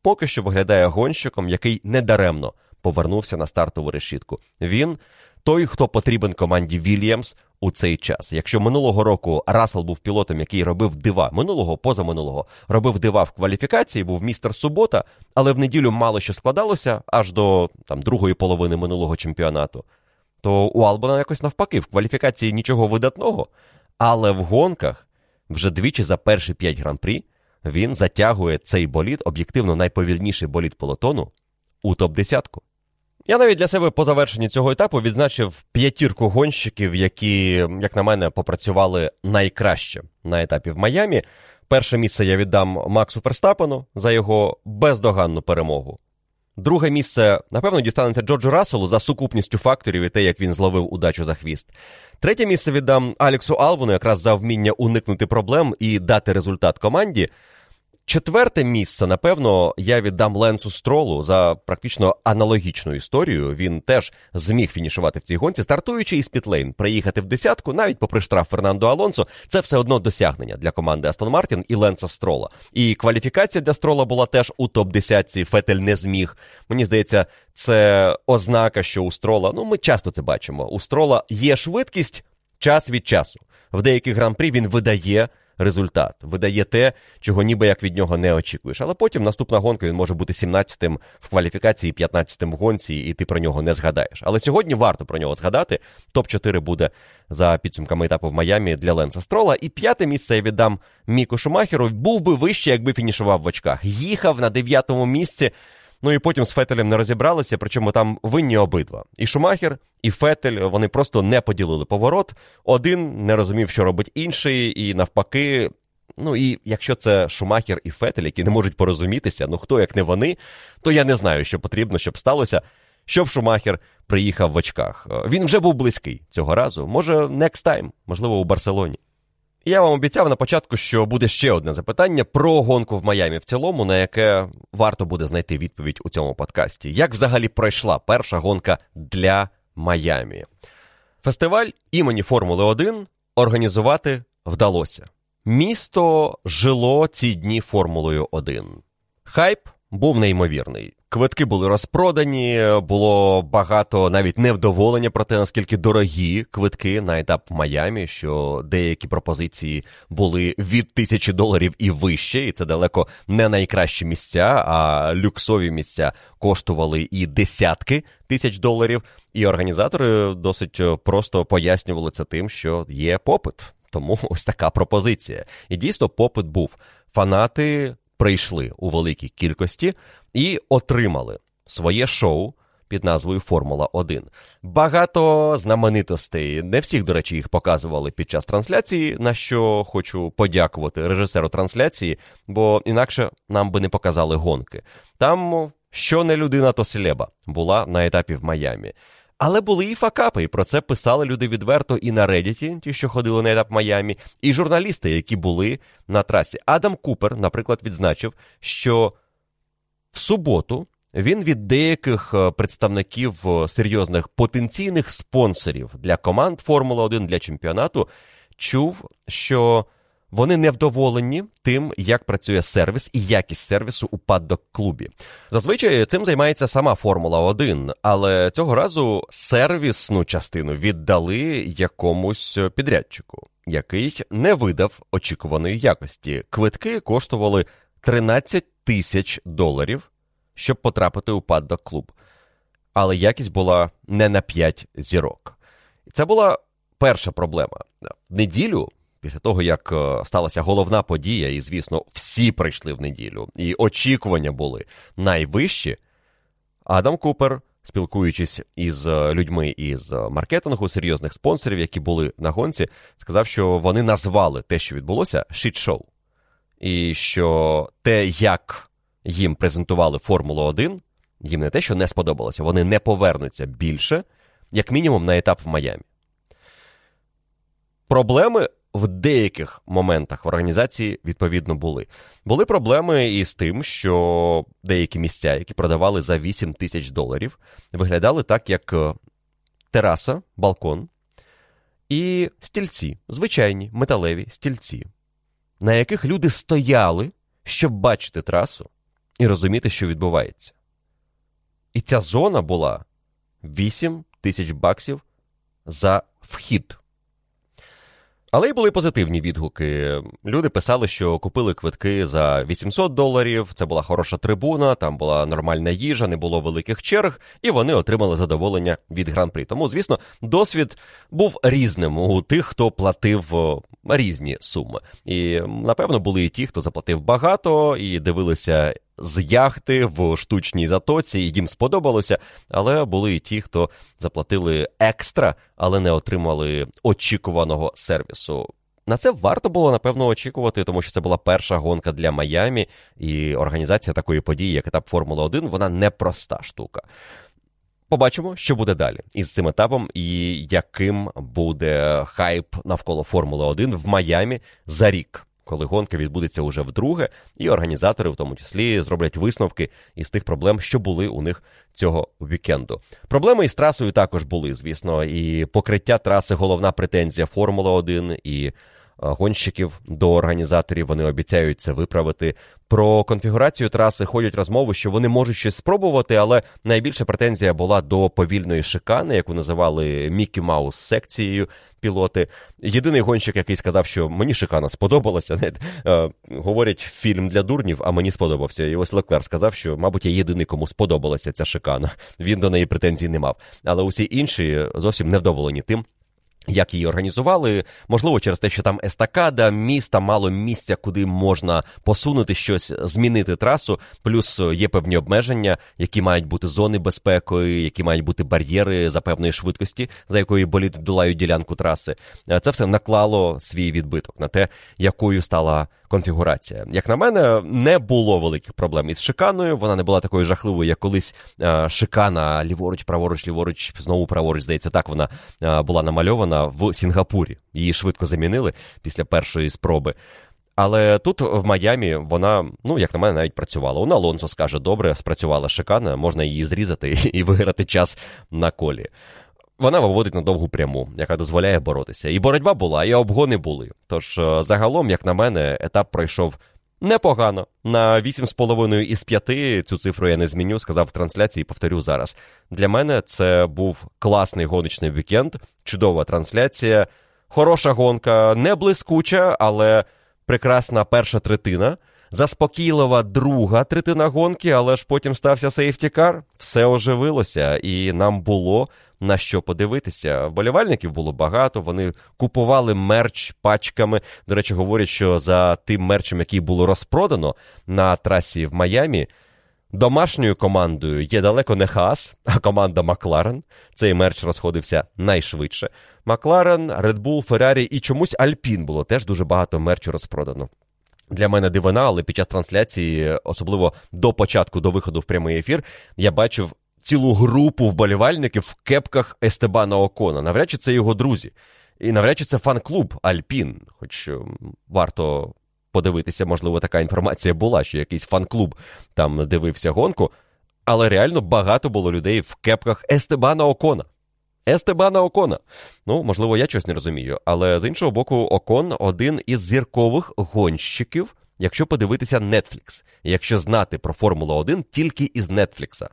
поки що виглядає гонщиком, який недаремно повернувся на стартову решітку. Він той, хто потрібен команді Вільямс у цей час. Якщо минулого року Рассел був пілотом, який робив дива, минулого, позаминулого, робив дива в кваліфікації, був містер субота, але в неділю мало що складалося аж до там другої половини минулого чемпіонату. То у Албана якось навпаки, в кваліфікації нічого видатного, але в гонках вже двічі за перші п'ять гран-прі він затягує цей болід, об'єктивно найповільніший болід полотону, у топ-десятку. Я навіть для себе по завершенні цього етапу відзначив п'ятірку гонщиків, які, як на мене, попрацювали найкраще на етапі в Майамі. Перше місце я віддам Максу Ферстапену за його бездоганну перемогу. Друге місце, напевно, дістанеться Джорджу Расселу за сукупністю факторів і те, як він зловив удачу за хвіст. Третє місце віддам Алексу Алвону якраз за вміння уникнути проблем і дати результат команді. Четверте місце, напевно, я віддам Ленцу Стролу за практично аналогічну історію. Він теж зміг фінішувати в цій гонці, стартуючи із Пітлейн, приїхати в десятку, навіть попри штраф Фернандо Алонсо, це все одно досягнення для команди Астон Мартін і Ленца Строла. І кваліфікація для Строла була теж у топ-10. Фетель не зміг. Мені здається, це ознака, що у Строла, ну ми часто це бачимо. У Строла є швидкість час від часу. В деяких гран-прі він видає результат, видає те, чого ніби як від нього не очікуєш. Але потім наступна гонка він може бути 17-тим в кваліфікації, 15-тим в гонці, і ти про нього не згадаєш. Але сьогодні варто про нього згадати. Топ-4 буде за підсумками етапу в Майамі для Ленса Строла. І п'яте місце я віддам Міку Шумахеру. Був би вище, якби фінішував в очках. Їхав на дев'ятому місці. Ну і потім з Фетелем не розібралися, причому там винні обидва. І Шумахер, і Фетель вони просто не поділили поворот. Один не розумів, що робить інший, і навпаки. Ну і якщо це Шумахер і Фетель, які не можуть порозумітися, ну хто як не вони, то я не знаю, що потрібно, щоб сталося, щоб Шумахер приїхав в очках. Він вже був близький цього разу. Може, next time, можливо, у Барселоні. Я вам обіцяв на початку, що буде ще одне запитання про гонку в Майамі в цілому, на яке варто буде знайти відповідь у цьому подкасті. Як взагалі пройшла перша гонка для Майамі? Фестиваль імені Формули 1 організувати вдалося. Місто жило ці дні Формулою 1. Хайп був неймовірний. Квитки були розпродані, було багато навіть невдоволення про те, наскільки дорогі квитки на етап в Майамі, що деякі пропозиції були від тисячі доларів і вище, і це далеко не найкращі місця, а люксові місця коштували і десятки тисяч доларів. І організатори досить просто пояснювали це тим, що є попит. Тому ось така пропозиція. І дійсно попит був. Фанати прийшли у великій кількості і отримали своє шоу під назвою Формула 1. Багато знаменитостей. Не всіх, до речі, їх показували під час трансляції, на що хочу подякувати режисеру трансляції, бо інакше нам би не показали гонки. Там що не людина, то селеба була на етапі в Майамі. Але були і факапи, і про це писали люди відверто і на Reddit, ті, що ходили на етап Майамі, і журналісти, які були на трасі. Адам Купер, наприклад, відзначив, що в суботу він від деяких е, представників е, серйозних потенційних спонсорів для команд Формула 1 для чемпіонату чув, що вони невдоволені тим, як працює сервіс і якість сервісу у паддок клубі. Зазвичай цим займається сама Формула 1, але цього разу сервісну частину віддали якомусь підрядчику, який не видав очікуваної якості. Квитки коштували 13 тисяч доларів, щоб потрапити у паддок клуб. Але якість була не на 5 зірок. І це була перша проблема. В неділю після того, як е, сталася головна подія, і, звісно, всі прийшли в неділю, і очікування були найвищі, Адам Купер, спілкуючись із е, людьми із маркетингу, серйозних спонсорів, які були на гонці, сказав, що вони назвали те, що відбулося, шіт-шоу. І що те, як їм презентували Формулу 1, їм не те, що не сподобалося, вони не повернуться більше, як мінімум, на етап в Майамі. Проблеми в деяких моментах в організації відповідно були. Були проблеми із тим, що деякі місця, які продавали за 8 тисяч доларів, виглядали так, як е, тераса, балкон і стільці, звичайні металеві стільці, на яких люди стояли, щоб бачити трасу і розуміти, що відбувається. І ця зона була 8 тисяч баксів за вхід. Але й були позитивні відгуки. Люди писали, що купили квитки за 800 доларів. Це була хороша трибуна, там була нормальна їжа, не було великих черг, і вони отримали задоволення від гран-прі. Тому, звісно, досвід був різним у тих, хто платив різні суми. І напевно були і ті, хто заплатив багато і дивилися з яхти в штучній затоці, і їм сподобалося. Але були і ті, хто заплатили екстра, але не отримали очікуваного сервісу. На це варто було напевно очікувати, тому що це була перша гонка для Майамі, і організація такої події, як етап Формула 1, вона непроста штука. Побачимо, що буде далі із цим етапом, і яким буде хайп навколо Формули 1 в Майамі за рік коли гонка відбудеться уже вдруге, і організатори, в тому числі, зроблять висновки із тих проблем, що були у них цього вікенду. Проблеми із трасою також були, звісно, і покриття траси головна претензія Формули 1 і гонщиків до організаторів. Вони обіцяють це виправити. Про конфігурацію траси ходять розмови, що вони можуть щось спробувати, але найбільша претензія була до повільної шикани, яку називали Мікі Маус секцією пілоти. Єдиний гонщик, який сказав, що мені шикана сподобалася. Не, е, говорять фільм для дурнів, а мені сподобався. І ось Леклер сказав, що, мабуть, я єдиний, кому сподобалася ця шикана. Він до неї претензій не мав. Але усі інші зовсім невдоволені тим. Як її організували, можливо, через те, що там естакада, міста, мало місця, куди можна посунути щось, змінити трасу. Плюс є певні обмеження, які мають бути зони безпеки, які мають бути бар'єри за певної швидкості, за якою боліт долають ділянку траси. Це все наклало свій відбиток на те, якою стала конфігурація. Як на мене, не було великих проблем із шиканою. Вона не була такою жахливою, як колись шикана ліворуч, праворуч, ліворуч, знову праворуч. Здається, так вона була намальована в Сінгапурі. Її швидко замінили після першої спроби. Але тут в Майамі вона, ну як на мене, навіть працювала. У Алонсо скаже, добре, спрацювала шикана, можна її зрізати і виграти час на колі вона виводить на довгу пряму, яка дозволяє боротися. І боротьба була, і обгони були. Тож, е, загалом, як на мене, етап пройшов Непогано. На 8,5 із 5 цю цифру я не зміню, сказав в трансляції повторю зараз. Для мене це був класний гоночний вікенд, чудова трансляція, хороша гонка, не блискуча, але прекрасна перша третина. Заспокійлива друга третина гонки, але ж потім стався сейфтікар, все оживилося, і нам було на що подивитися. Вболівальників було багато, вони купували мерч пачками. До речі, говорять, що за тим мерчем, який було розпродано на трасі в Майамі, домашньою командою є далеко не Хас, а команда Макларен. Цей мерч розходився найшвидше. Макларен, Bull, Ferrari і чомусь Альпін було теж дуже багато мерчу розпродано. Для мене дивина, але під час трансляції, особливо до початку, до виходу в прямий ефір, я бачив цілу групу вболівальників в кепках Естебана Окона. Навряд чи це його друзі. І навряд чи це фан-клуб Альпін. Хоч варто подивитися, можливо, така інформація була, що якийсь фан-клуб там дивився гонку. Але реально багато було людей в кепках Естебана Окона. Естебана Окона. Ну, можливо, я щось не розумію, але з іншого боку, Окон один із зіркових гонщиків, якщо подивитися Netflix, якщо знати про Формулу 1 тільки із Нетфлікса,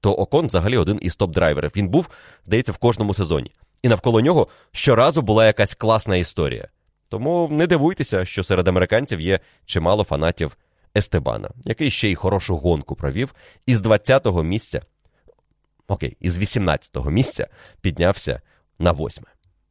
то Окон взагалі один із топ-драйверів. Він був, здається, в кожному сезоні. І навколо нього щоразу була якась класна історія. Тому не дивуйтеся, що серед американців є чимало фанатів Естебана, який ще й хорошу гонку провів, із 20-го місця окей, із 18-го місця піднявся на 8.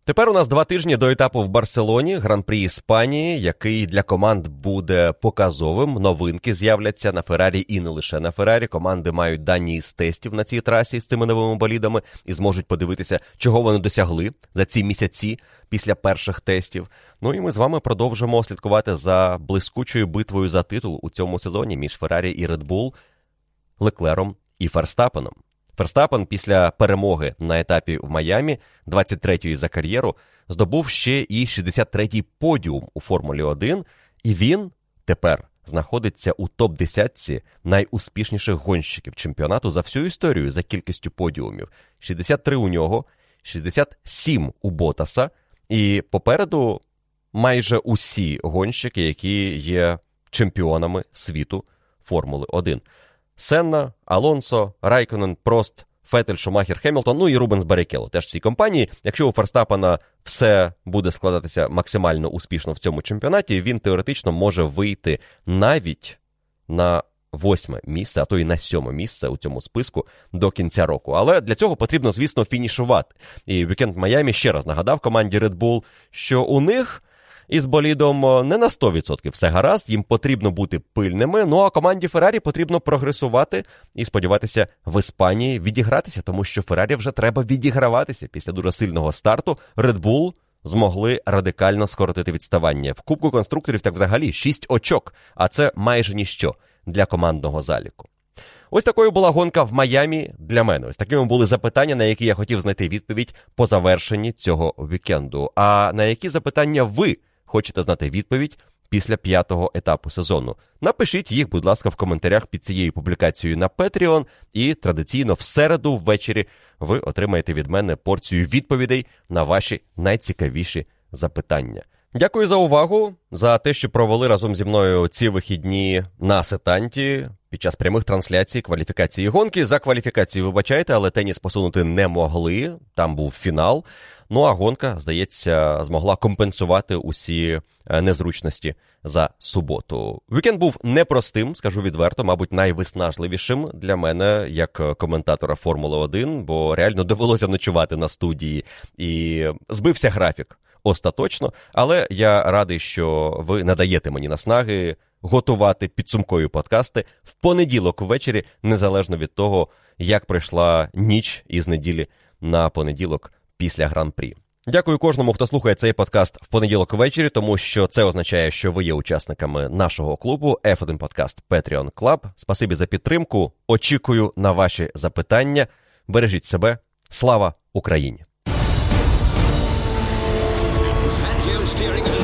Тепер у нас два тижні до етапу в Барселоні, гран-прі Іспанії, який для команд буде показовим. Новинки з'являться на Феррарі і не лише на Феррарі. Команди мають дані із тестів на цій трасі з цими новими болідами і зможуть подивитися, чого вони досягли за ці місяці після перших тестів. Ну і ми з вами продовжимо слідкувати за блискучою битвою за титул у цьому сезоні між Феррарі і Редбул, Леклером і Ферстапеном. Ферстапен після перемоги на етапі в Майамі, 23-ї за кар'єру, здобув ще і 63-й подіум у Формулі 1, і він тепер знаходиться у топ-10 найуспішніших гонщиків чемпіонату за всю історію за кількістю подіумів. 63 у нього, 67 у Ботаса, і попереду майже усі гонщики, які є чемпіонами світу Формули 1. Сенна, Алонсо, Райконен, Прост, Фетель, Шумахер, Хемілтон, ну і Рубенс Барікелло. Теж в цій компанії. Якщо у Ферстапена все буде складатися максимально успішно в цьому чемпіонаті, він теоретично може вийти навіть на восьме місце, а то і на сьоме місце у цьому списку до кінця року. Але для цього потрібно, звісно, фінішувати. І вікенд Майамі ще раз нагадав команді Red Bull, що у них із болідом не на 100% все гаразд, їм потрібно бути пильними. Ну а команді Феррарі потрібно прогресувати і сподіватися в Іспанії відігратися, тому що Феррарі вже треба відіграватися після дуже сильного старту. Red Bull змогли радикально скоротити відставання в Кубку конструкторів. Так взагалі 6 очок, а це майже ніщо для командного заліку. Ось такою була гонка в Майамі для мене. Ось такими були запитання, на які я хотів знайти відповідь по завершенні цього вікенду. А на які запитання ви хочете знати відповідь після п'ятого етапу сезону. Напишіть їх, будь ласка, в коментарях під цією публікацією на Patreon, і традиційно в середу ввечері ви отримаєте від мене порцію відповідей на ваші найцікавіші запитання. Дякую за увагу, за те, що провели разом зі мною ці вихідні на сетанті під час прямих трансляцій кваліфікації гонки. За кваліфікацію вибачайте, але теніс посунути не могли. Там був фінал. Ну а гонка, здається, змогла компенсувати усі е, незручності за суботу. Вікенд був непростим, скажу відверто, мабуть, найвиснажливішим для мене як коментатора Формули 1, бо реально довелося ночувати на студії і збився графік остаточно. Але я радий, що ви надаєте мені наснаги готувати підсумкові подкасти в понеділок ввечері, незалежно від того, як пройшла ніч із неділі на понеділок після гран-прі. Дякую кожному, хто слухає цей подкаст в понеділок ввечері, тому що це означає, що ви є учасниками нашого клубу F1 Podcast Patreon Club. Спасибі за підтримку. Очікую на ваші запитання. Бережіть себе. Слава Україні! Steering